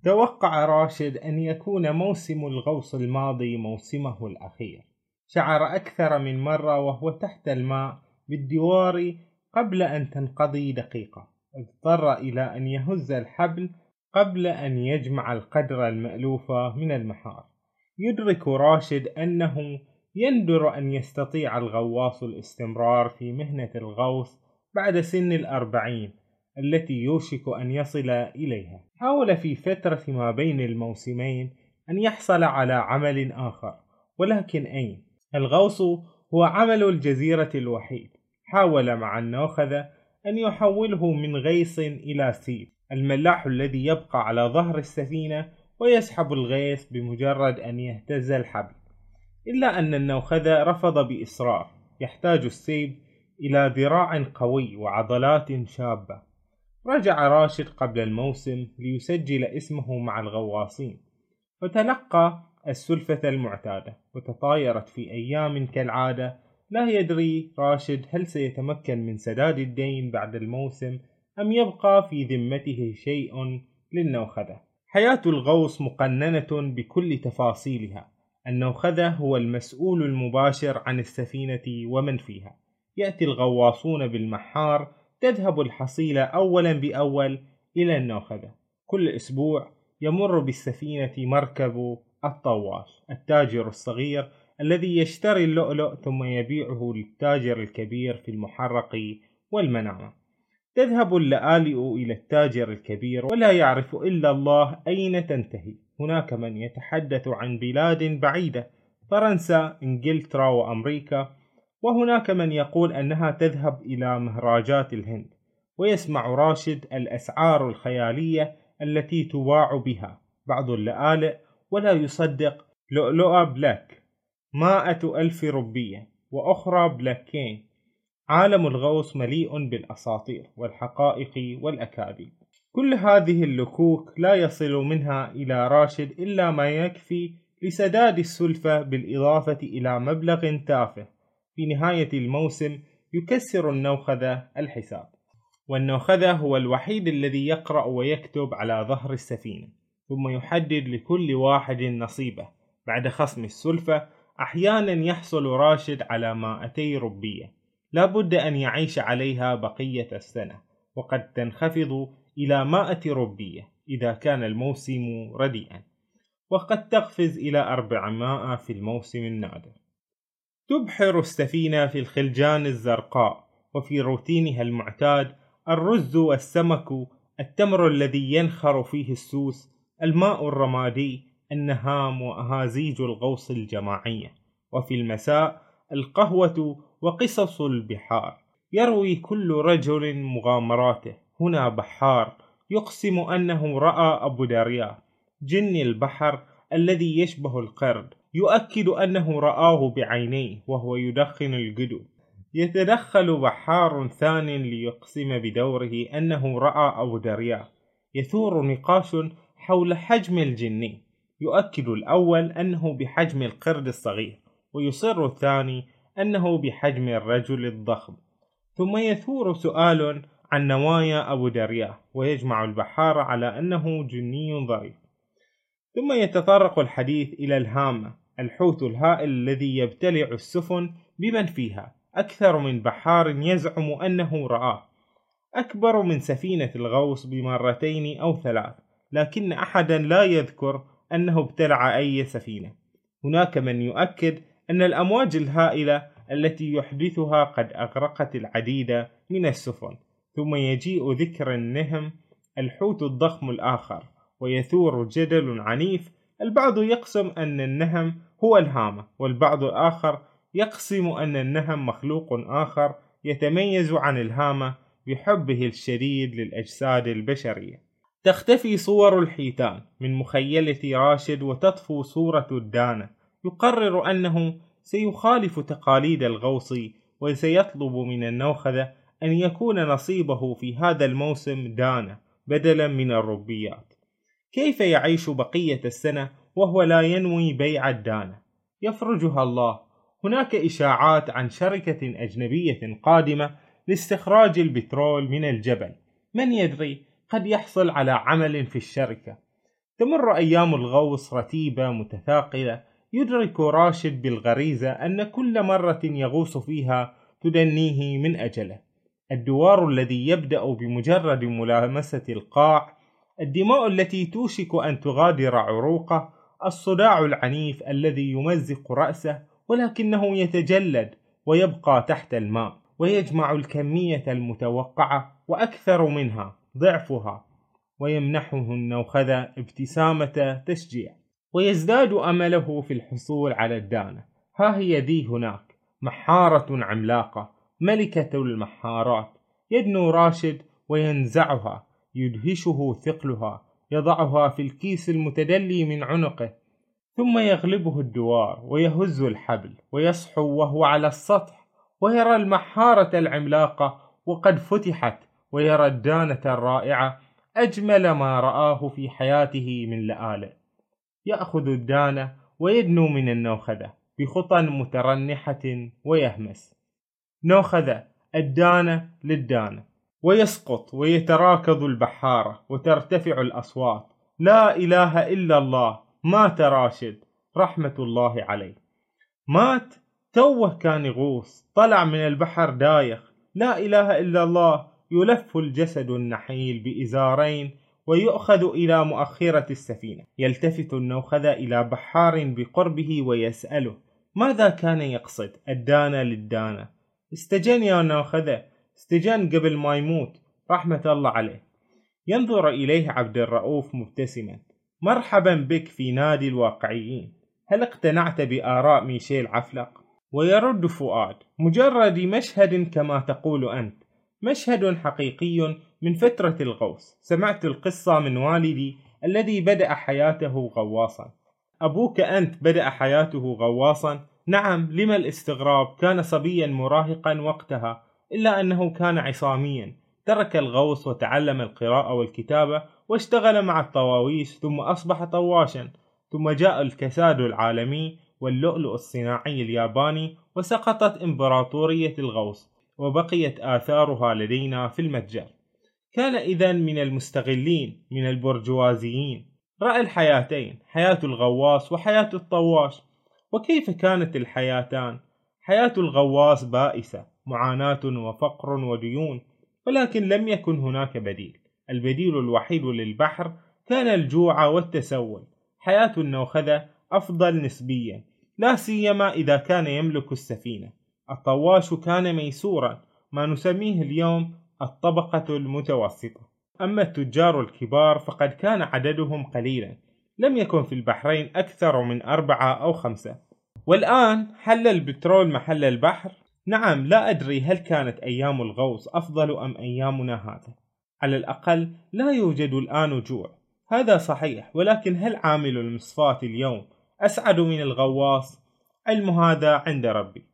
توقع راشد أن يكون موسم الغوص الماضي موسمه الأخير. شعر أكثر من مرة وهو تحت الماء بالدوار قبل أن تنقضي دقيقة. اضطر إلى أن يهز الحبل قبل أن يجمع القدر المألوف من المحار. يدرك راشد أنه يندر أن يستطيع الغواص الاستمرار في مهنة الغوص بعد سن الأربعين. التي يوشك أن يصل إليها. حاول في فترة ما بين الموسمين أن يحصل على عمل آخر ولكن أين؟ الغوص هو عمل الجزيرة الوحيد. حاول مع النوخذة أن يحوله من غيص إلى سيل. الملاح الذي يبقى على ظهر السفينة ويسحب الغيث بمجرد أن يهتز الحبل. إلا أن النوخذة رفض بإصرار. يحتاج السيب إلى ذراع قوي وعضلات شابة. رجع راشد قبل الموسم ليسجل اسمه مع الغواصين وتلقى السلفة المعتادة وتطايرت في أيام كالعادة. لا يدري راشد هل سيتمكن من سداد الدين بعد الموسم أم يبقى في ذمته شيء للنوخذة. حياة الغوص مقننة بكل تفاصيلها. النوخذة هو المسؤول المباشر عن السفينة ومن فيها. يأتي الغواصون بالمحار تذهب الحصيلة أولا بأول إلى النوخذة كل أسبوع يمر بالسفينة مركب الطواش التاجر الصغير الذي يشتري اللؤلؤ ثم يبيعه للتاجر الكبير في المحرق والمنامة. تذهب اللآلئ إلى التاجر الكبير ولا يعرف إلا الله أين تنتهي. هناك من يتحدث عن بلاد بعيدة فرنسا إنجلترا وأمريكا وهناك من يقول أنها تذهب إلى مهراجات الهند ويسمع راشد الأسعار الخيالية التي تباع بها. بعض اللآلئ ولا يصدق لؤلؤة بلك مائة ألف ربية وأخرى بلكين عالم الغوص مليء بالأساطير والحقائق والأكاذيب. كل هذه اللكوك لا يصل منها إلى راشد إلا ما يكفي لسداد السلفة بالإضافة إلى مبلغ تافه. في نهاية الموسم يكسر النوخذة الحساب. والنوخذة هو الوحيد الذي يقرأ ويكتب على ظهر السفينة ثم يحدد لكل واحد نصيبه. بعد خصم السلفة أحيانا يحصل راشد على مائتي ربية. لا بد أن يعيش عليها بقية السنة وقد تنخفض إلى مائة ربية إذا كان الموسم رديئا. وقد تقفز إلى أربعمائة في الموسم النادر. تبحر السفينة في الخلجان الزرقاء وفي روتينها المعتاد الرز والسمك التمر الذي ينخر فيه السوس الماء الرمادي النهام وأهازيج الغوص الجماعية. وفي المساء القهوة وقصص البحار. يروي كل رجل مغامراته. هنا بحار. يقسم أنه رأى أبو داريا جن البحر الذي يشبه القرد. يؤكد أنه رآه بعينيه وهو يدخن القدو يتدخل بحار ثان ليقسم بدوره أنه رأى أبو دريا. يثور نقاش حول حجم الجني يؤكد الأول أنه بحجم القرد الصغير ويصر الثاني أنه بحجم الرجل الضخم. ثم يثور سؤال عن نوايا أبو دريا ويجمع البحار على أنه جني ظريف ثم يتطرق الحديث إلى الهامة الحوت الهائل الذي يبتلع السفن بمن فيها. أكثر من بحار يزعم أنه رآه. أكبر من سفينة الغوص بمرتين أو ثلاث لكن أحدا لا يذكر أنه ابتلع أي سفينة. هناك من يؤكد أن الأمواج الهائلة التي يحدثها قد أغرقت العديد من السفن ثم يجيء ذكر النهم الحوت الضخم الآخر. ويثور جدل عنيف. البعض يقسم أن النهم هو الهامة والبعض الآخر يقسم أن النهم مخلوق آخر يتميز عن الهامة بحبه الشديد للأجساد البشرية. تختفي صور الحيتان من مخيلة راشد وتطفو صورة الدانة. يقرر أنه سيخالف تقاليد الغوص وسيطلب من النوخذة أن يكون نصيبه في هذا الموسم دانة بدلا من الربيات. كيف يعيش بقية السنة وهو لا ينوي بيع الدانة؟ يفرجها الله. هناك إشاعات عن شركة أجنبية قادمة لاستخراج البترول من الجبل. من يدري؟ قد يحصل على عمل في الشركة. تمر أيام الغوص رتيبة متثاقلة. يدرك راشد بالغريزة أن كل مرة يغوص فيها تدنيه من أجله. الدوار الذي يبدأ بمجرد ملامسة القاع الدماء التي توشك أن تغادر عروقه الصداع العنيف الذي يمزق رأسه ولكنه يتجلد ويبقى تحت الماء ويجمع الكمية المتوقعة وأكثر منها ضعفها ويمنحه النوخذة ابتسامة تشجيع ويزداد أمله في الحصول على الدانة. ها هي ذي هناك محارة عملاقة ملكة المحارات يدنو راشد وينزعها. يدهشه ثقلها يضعها في الكيس المتدلي من عنقه ثم يغلبه الدوار ويهز الحبل ويصحو وهو على السطح ويرى المحارة العملاقة وقد فتحت ويرى الدانة الرائعة أجمل ما رآه في حياته من لآلئ. يأخذ الدانة ويدنو من النوخذة بخطى مترنحة ويهمس. نوخذة الدانة للدانة. ويسقط ويتراكض البحارة وترتفع الأصوات. لا إله إلا الله. مات راشد. رحمة الله عليه. مات. توه كان يغوص. طلع من البحر دايخ. لا إله إلا الله. يلف الجسد النحيل بإزارين ويؤخذ إلى مؤخرة السفينة. يلتفت النوخذة إلى بحار بقربه ويسأله ماذا كان يقصد؟ الدانة للدانة استجن يا نوخذة. استجن قبل ما يموت رحمة الله عليه. ينظر إليه عبد الرؤوف مبتسما. مرحبا بك في نادي الواقعيين. هل اقتنعت بآراء ميشيل عفلق؟ ويرد فؤاد. مجرد مشهد كما تقول أنت. مشهد حقيقي من فترة الغوص. سمعت القصة من والدي الذي بدأ حياته غواصا. أبوك أنت بدأ حياته غواصا؟ نعم لما الاستغراب كان صبيا مراهقا وقتها. إلا أنه كان عصاميا. ترك الغوص وتعلم القراءة والكتابة واشتغل مع الطواويش ثم أصبح طواشا. ثم جاء الكساد العالمي واللؤلؤ الصناعي الياباني وسقطت إمبراطورية الغوص وبقيت آثارها لدينا في المتجر. كان إذا من المستغلين من البرجوازيين. رأى الحياتين حياة الغواص وحياة الطواش. وكيف كانت الحياتان؟ حياة الغواص بائسة. معاناة وفقر وديون ولكن لم يكن هناك بديل. البديل الوحيد للبحر كان الجوع والتسول. حياة النوخذة أفضل نسبيا لا سيما إذا كان يملك السفينة. الطواش كان ميسورا ما نسميه اليوم الطبقة المتوسطة. أما التجار الكبار فقد كان عددهم قليلا. لم يكن في البحرين أكثر من أربعة أو خمسة. والآن حل البترول محل البحر؟ نعم لا أدري هل كانت أيام الغوص أفضل أم أيامنا هذا على الأقل لا يوجد الآن جوع هذا صحيح ولكن هل عامل المصفاة اليوم أسعد من الغواص؟ علم هذا عند ربي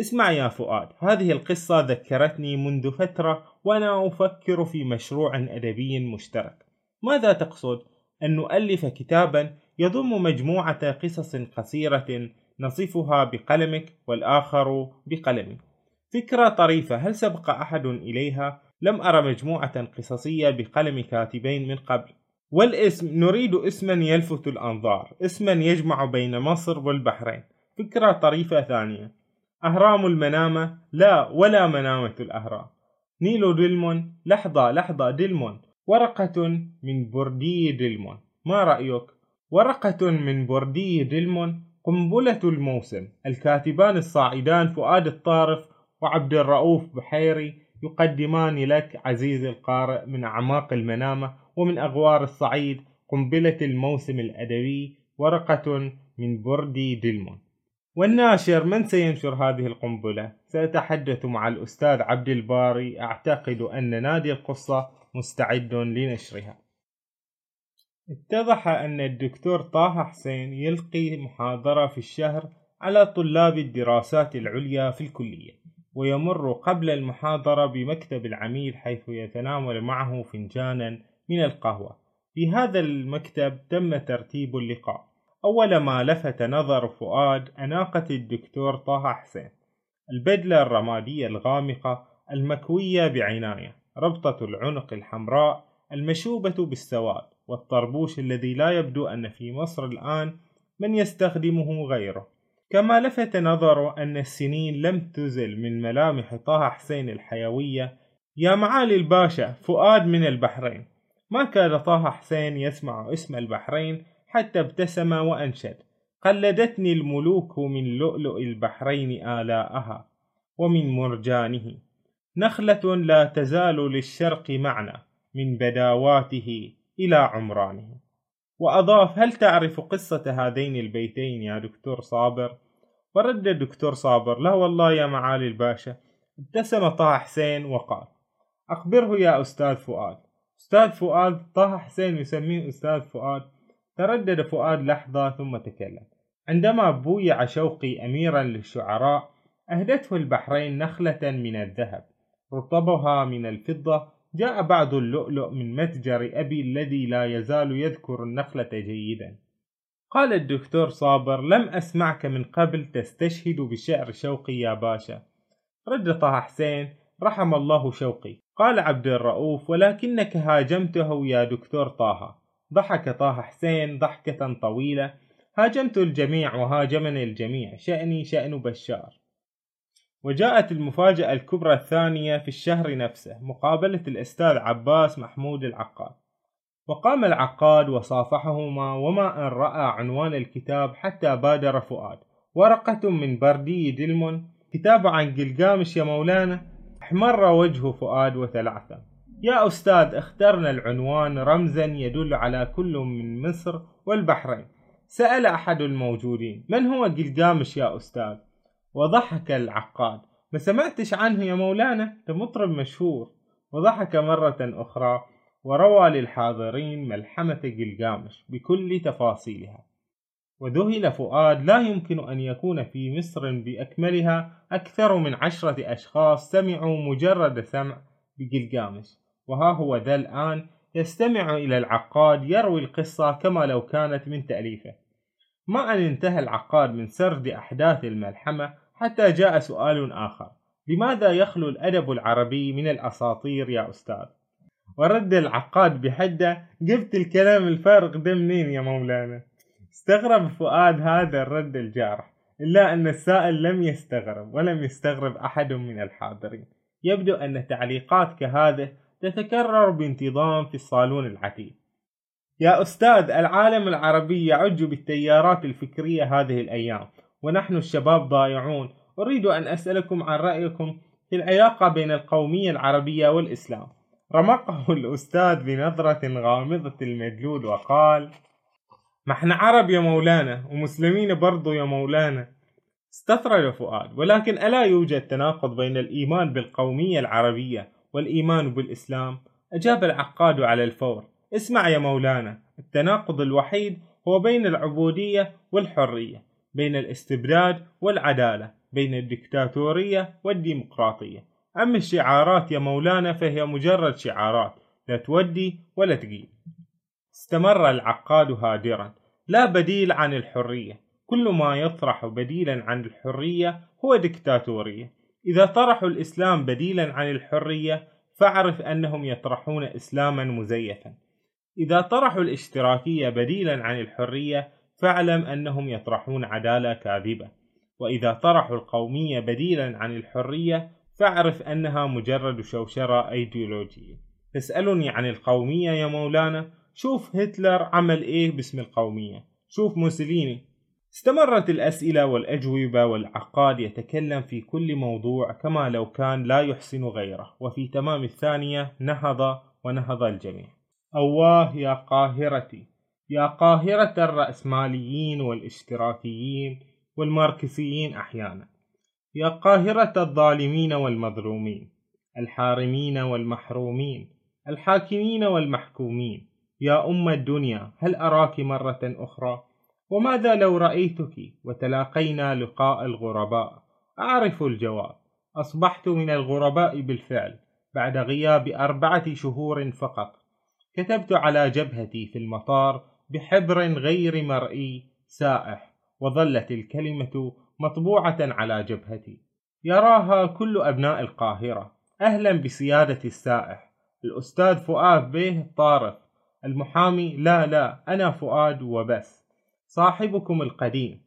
اسمع يا فؤاد هذه القصة ذكرتني منذ فترة وأنا أفكر في مشروع أدبي مشترك ماذا تقصد؟ أن نؤلف كتابا يضم مجموعة قصص قصيرة نصفها بقلمك والآخر بقلمي. فكرة طريفة هل سبق أحد إليها؟ لم أرى مجموعة قصصية بقلم كاتبين من قبل. والاسم نريد اسما يلفت الأنظار. اسما يجمع بين مصر والبحرين. فكرة طريفة ثانية. أهرام المنامة؟ لا ولا منامة الأهرام. نيلو دلمون لحظة لحظة دلمون ورقة من بردي دلمون ما رأيك؟ ورقة من بردي دلمون قنبلة الموسم. الكاتبان الصاعدان فؤاد الطارف وعبد الرؤوف بحيري يقدمان لك عزيزي القارئ من أعماق المنامة ومن أغوار الصعيد قنبلة الموسم الأدبي ورقة من بردي دلمون. والناشر من سينشر هذه القنبلة؟ سأتحدث مع الأستاذ عبد الباري. أعتقد أن نادي القصة مستعد لنشرها. اتضح أن الدكتور طه حسين يلقي محاضرة في الشهر على طلاب الدراسات العليا في الكلية ويمر قبل المحاضرة بمكتب العميد حيث يتناول معه فنجانا من القهوة. في هذا المكتب تم ترتيب اللقاء. أول ما لفت نظر فؤاد أناقة الدكتور طه حسين. البدلة الرمادية الغامقة المكوية بعناية ربطة العنق الحمراء المشوبة بالسواد. والطربوش الذي لا يبدو أن في مصر الآن من يستخدمه غيره. كما لفت نظر أن السنين لم تزل من ملامح طه حسين الحيوية يا معالي الباشا فؤاد من البحرين. ما كان طه حسين يسمع اسم البحرين حتى ابتسم وأنشد قلدتني الملوك من لؤلؤ البحرين آلاءها ومن مرجانه. نخلة لا تزال للشرق معنا من بداواته إلى عمرانه. وأضاف هل تعرف قصة هذين البيتين يا دكتور صابر؟ ورد الدكتور صابر لا والله يا معالي الباشا. ابتسم طه حسين وقال أخبره يا أستاذ فؤاد. أستاذ فؤاد طه حسين يسميه أستاذ فؤاد. تردد فؤاد لحظة ثم تكلم عندما بويع شوقي أميرا للشعراء أهدته البحرين نخلة من الذهب رطبها من الفضة جاء بعض اللؤلؤ من متجر أبي الذي لا يزال يذكر النخلة جيدا. قال الدكتور صابر لم أسمعك من قبل تستشهد بشعر شوقي يا باشا. رد طه حسين رحم الله شوقي. قال عبد الرؤوف ولكنك هاجمته يا دكتور طه. ضحك طه حسين ضحكة طويلة هاجمت الجميع وهاجمني الجميع شأني شأن بشار. وجاءت المفاجأة الكبرى الثانية في الشهر نفسه مقابلة الأستاذ عباس محمود العقاد. وقام العقاد وصافحهما وما أن رأى عنوان الكتاب حتى بادر فؤاد. ورقة من بردي دلمون كتاب عن قلقامش يا مولانا احمر وجه فؤاد وتلعثم يا أستاذ اخترنا العنوان رمزا يدل على كل من مصر والبحرين. سأل أحد الموجودين من هو قلقامش يا أستاذ؟ وضحك العقاد. ما سمعتش عنه يا مولانا؟ ده مطرب مشهور. وضحك مرة أخرى وروى للحاضرين ملحمة قلقامش بكل تفاصيلها. وذهل فؤاد لا يمكن أن يكون في مصر بأكملها أكثر من عشرة أشخاص سمعوا مجرد سمع بقلقامش وها هو ذا الآن يستمع إلى العقاد يروي القصة كما لو كانت من تأليفه. ما أن انتهى العقاد من سرد أحداث الملحمة حتى جاء سؤال آخر. لماذا يخلو الأدب العربي من الأساطير يا أستاذ؟ ورد العقاد بحدة جبت الكلام الفارغ ده منين يا مولانا. استغرب فؤاد هذا الرد الجارح. إلا أن السائل لم يستغرب ولم يستغرب أحد من الحاضرين. يبدو أن تعليقات كهذه تتكرر بانتظام في الصالون العتيق يا أستاذ العالم العربي يعج بالتيارات الفكرية هذه الأيام. ونحن الشباب ضايعون أريد أن أسألكم عن رأيكم في العلاقة بين القومية العربية والإسلام. رمقه الأستاذ بنظرة غامضة المجلود وقال ما إحنا عرب يا مولانا ومسلمين برضو يا مولانا. استطرد فؤاد ولكن ألا يوجد تناقض بين الإيمان بالقومية العربية والإيمان بالإسلام؟ أجاب العقاد على الفور اسمع يا مولانا التناقض الوحيد هو بين العبودية والحرية. بين الاستبداد والعدالة بين الدكتاتورية والديمقراطية. أما الشعارات يا مولانا فهي مجرد شعارات لا تودي ولا تجيب استمر العقاد هادرا لا بديل عن الحرية. كل ما يطرح بديلا عن الحرية هو دكتاتورية. إذا طرحوا الإسلام بديلا عن الحرية فاعرف أنهم يطرحون إسلاما مزيفا. إذا طرحوا الاشتراكية بديلا عن الحرية فاعلم أنهم يطرحون عدالة كاذبة. وإذا طرحوا القومية بديلا عن الحرية فاعرف أنها مجرد شوشرة أيديولوجية. تسألني عن القومية يا مولانا. شوف هتلر عمل إيه باسم القومية. شوف موسوليني. استمرت الأسئلة والأجوبة والعقاد يتكلم في كل موضوع كما لو كان لا يحسن غيره. وفي تمام الثانية نهض ونهض الجميع. أواه يا قاهرتي. يا قاهرة الرأسماليين والاشتراكيين والماركسيين أحيانا. يا قاهرة الظالمين والمظلومين الحارمين والمحرومين الحاكمين والمحكومين. يا أم الدنيا هل أراك مرة أخرى؟ وماذا لو رأيتك وتلاقينا لقاء الغرباء؟ أعرف الجواب. أصبحت من الغرباء بالفعل بعد غياب أربعة شهور فقط. كتبت على جبهتي في المطار بحبر غير مرئي سائح وظلت الكلمة مطبوعة على جبهتي. يراها كل أبناء القاهرة. أهلا بسيادة السائح. الأستاذ فؤاد بيه الطارف المحامي لا لا أنا فؤاد وبس. صاحبكم القديم.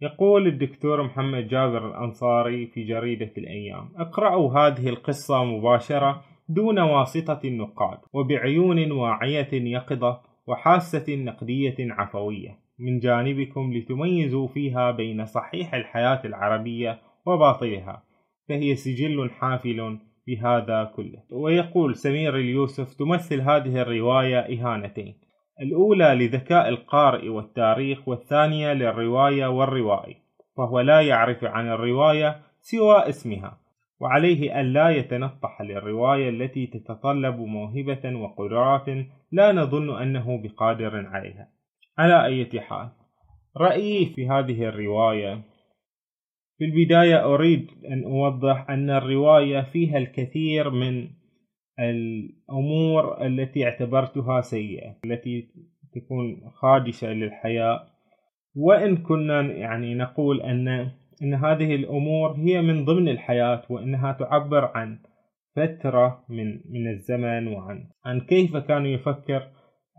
يقول الدكتور محمد جابر الأنصاري في جريدة الأيام. اقرأوا هذه القصة مباشرة دون واسطة النقاد وبعيون واعية يقظة وحاسة نقدية عفوية. من جانبكم لتميزوا فيها بين صحيح الحياة العربية وباطلها فهي سجل حافل بهذا كله. ويقول سمير اليوسف تمثل هذه الرواية إهانتين. الأولى لذكاء القارئ والتاريخ والثانية للرواية والروائي. فهو لا يعرف عن الرواية سوى اسمها. وعليه أن لا يتنطح للرواية التي تتطلب موهبة وقدرات لا نظن أنه بقادر عليها. على أي حال رأيي في هذه الرواية في البداية أريد أن أوضح أن الرواية فيها الكثير من الأمور التي اعتبرتها سيئة التي تكون خادشة للحياة. وإن كنا يعني نقول أن أن هذه الأمور هي من ضمن الحياة وأنها تعبر عن فترة من من الزمن وعن عن كيف كانوا يفكر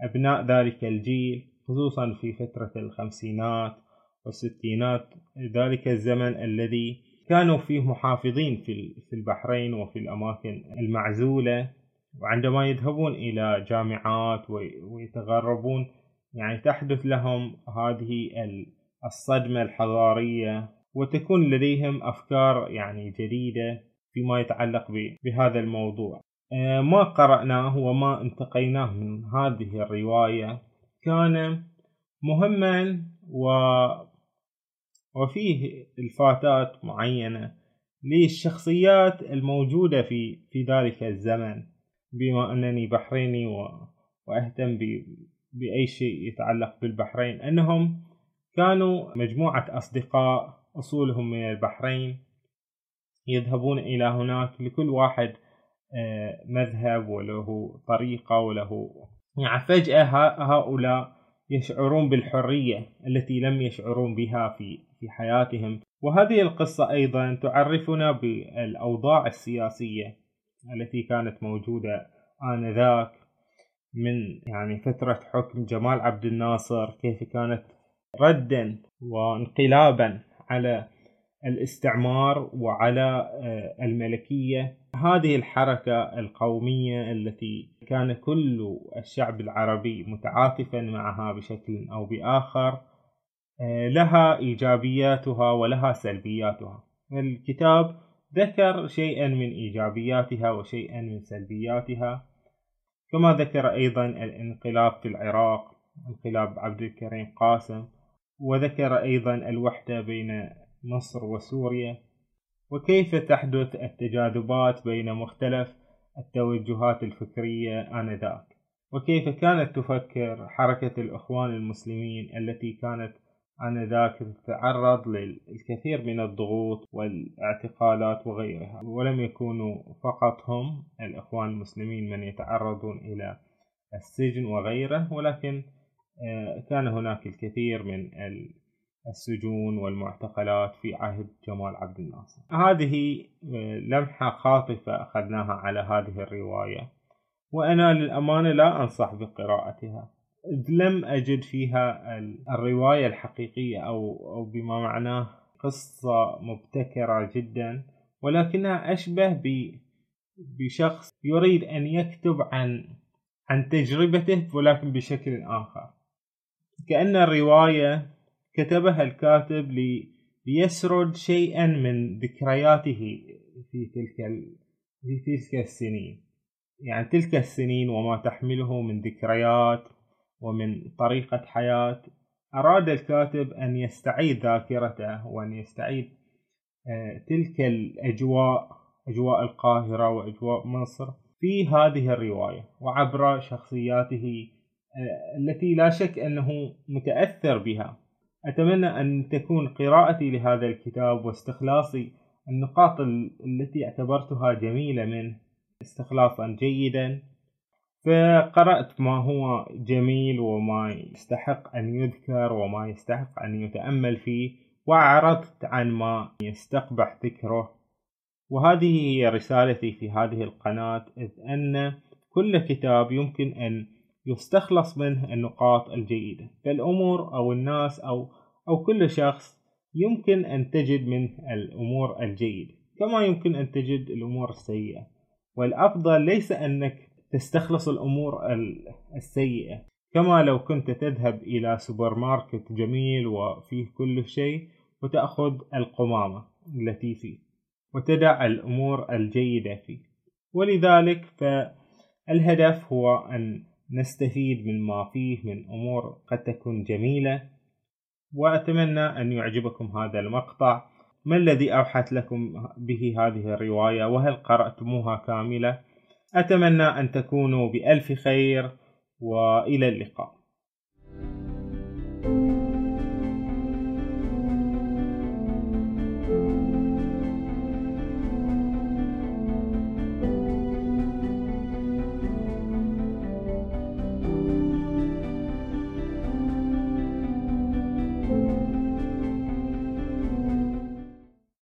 أبناء ذلك الجيل خصوصا في فترة الخمسينات والستينات ذلك الزمن الذي كانوا فيه محافظين في البحرين وفي الأماكن المعزولة. وعندما يذهبون إلى جامعات ويتغربون يعني تحدث لهم هذه الصدمة الحضارية وتكون لديهم أفكار يعني جديدة فيما يتعلق بهذا الموضوع. آه، ما قرأناه وما انتقيناه من هذه الرواية. كان مهما و وفيه الفاتات معينة للشخصيات الموجودة في في ذلك الزمن. بما أنني بحريني و... وأهتم ب... بأي شيء يتعلق بالبحرين. أنهم كانوا مجموعة أصدقاء أصولهم من البحرين يذهبون إلى هناك لكل واحد آه، مذهب وله طريقة وله. يعني فجأة هؤلاء يشعرون بالحرية التي لم يشعرون بها في في حياتهم. وهذه القصة أيضا تعرفنا بالأوضاع السياسية التي كانت موجودة آنذاك من يعني فترة حكم جمال عبد الناصر كيف كانت ردا وانقلابا. على الاستعمار وعلى آه، الملكية. هذه الحركة القومية التي كان كل الشعب العربي متعاطفا معها بشكل أو بآخر آه، لها إيجابياتها ولها سلبياتها. الكتاب ذكر شيئا من إيجابياتها وشيئا من سلبياتها كما ذكر أيضا الانقلاب في العراق انقلاب عبد الكريم قاسم. وذكر أيضا الوحدة بين مصر وسوريا وكيف تحدث التجاذبات بين مختلف التوجهات الفكرية آنذاك وكيف كانت تفكر حركة الإخوان المسلمين التي كانت آنذاك تتعرض للكثير من الضغوط والاعتقالات وغيرها ولم يكونوا فقط هم الإخوان المسلمين من يتعرضون إلى السجن وغيره ولكن كان هناك الكثير من السجون والمعتقلات في عهد جمال عبد الناصر. هذه آه، لمحة خاطفة أخذناها على هذه الرواية. وأنا للأمانة لا أنصح بقراءتها. لم أجد فيها الرواية الحقيقية أو بما معناه قصة مبتكرة جدا ولكنها أشبه بشخص يريد أن يكتب عن عن تجربته ولكن بشكل آخر. كأن الرواية كتبها الكاتب ليسرد شيئا من ذكرياته في تلك في تلك السنين. يعني تلك السنين وما تحمله من ذكريات ومن طريقة حياة. أراد الكاتب أن يستعيد ذاكرته وأن يستعيد آه، تلك الأجواء أجواء القاهرة وأجواء مصر في هذه الرواية. وعبر شخصياته التي لا شك أنه متأثر بها. أتمنى أن تكون قراءتي لهذا الكتاب واستخلاصي النقاط التي اعتبرتها جميلة منه استخلاصا جيدا. فقرأت ما هو جميل وما يستحق أن يذكر وما يستحق أن يتأمل فيه وأعرضت عن ما يستقبح ذكره. وهذه هي رسالتي في هذه القناة إذ أن كل كتاب يمكن أن يستخلص منه النقاط الجيدة. فالأمور أو الناس أو أو كل شخص يمكن أن تجد منه الأمور الجيدة. كما يمكن أن تجد الأمور السيئة. والأفضل ليس أنك تستخلص الأمور السيئة. كما لو كنت تذهب إلى سوبر ماركت جميل وفيه كل شيء وتأخذ القمامة التي فيه وتدع الأمور الجيدة فيه. ولذلك فالهدف هو أن نستفيد مما فيه من أمور قد تكون جميلة وأتمنى أن يعجبكم هذا المقطع. ما الذي أوحت لكم به هذه الرواية؟ وهل قرأتموها كاملة؟ أتمنى أن تكونوا بألف خير وإلى اللقاء.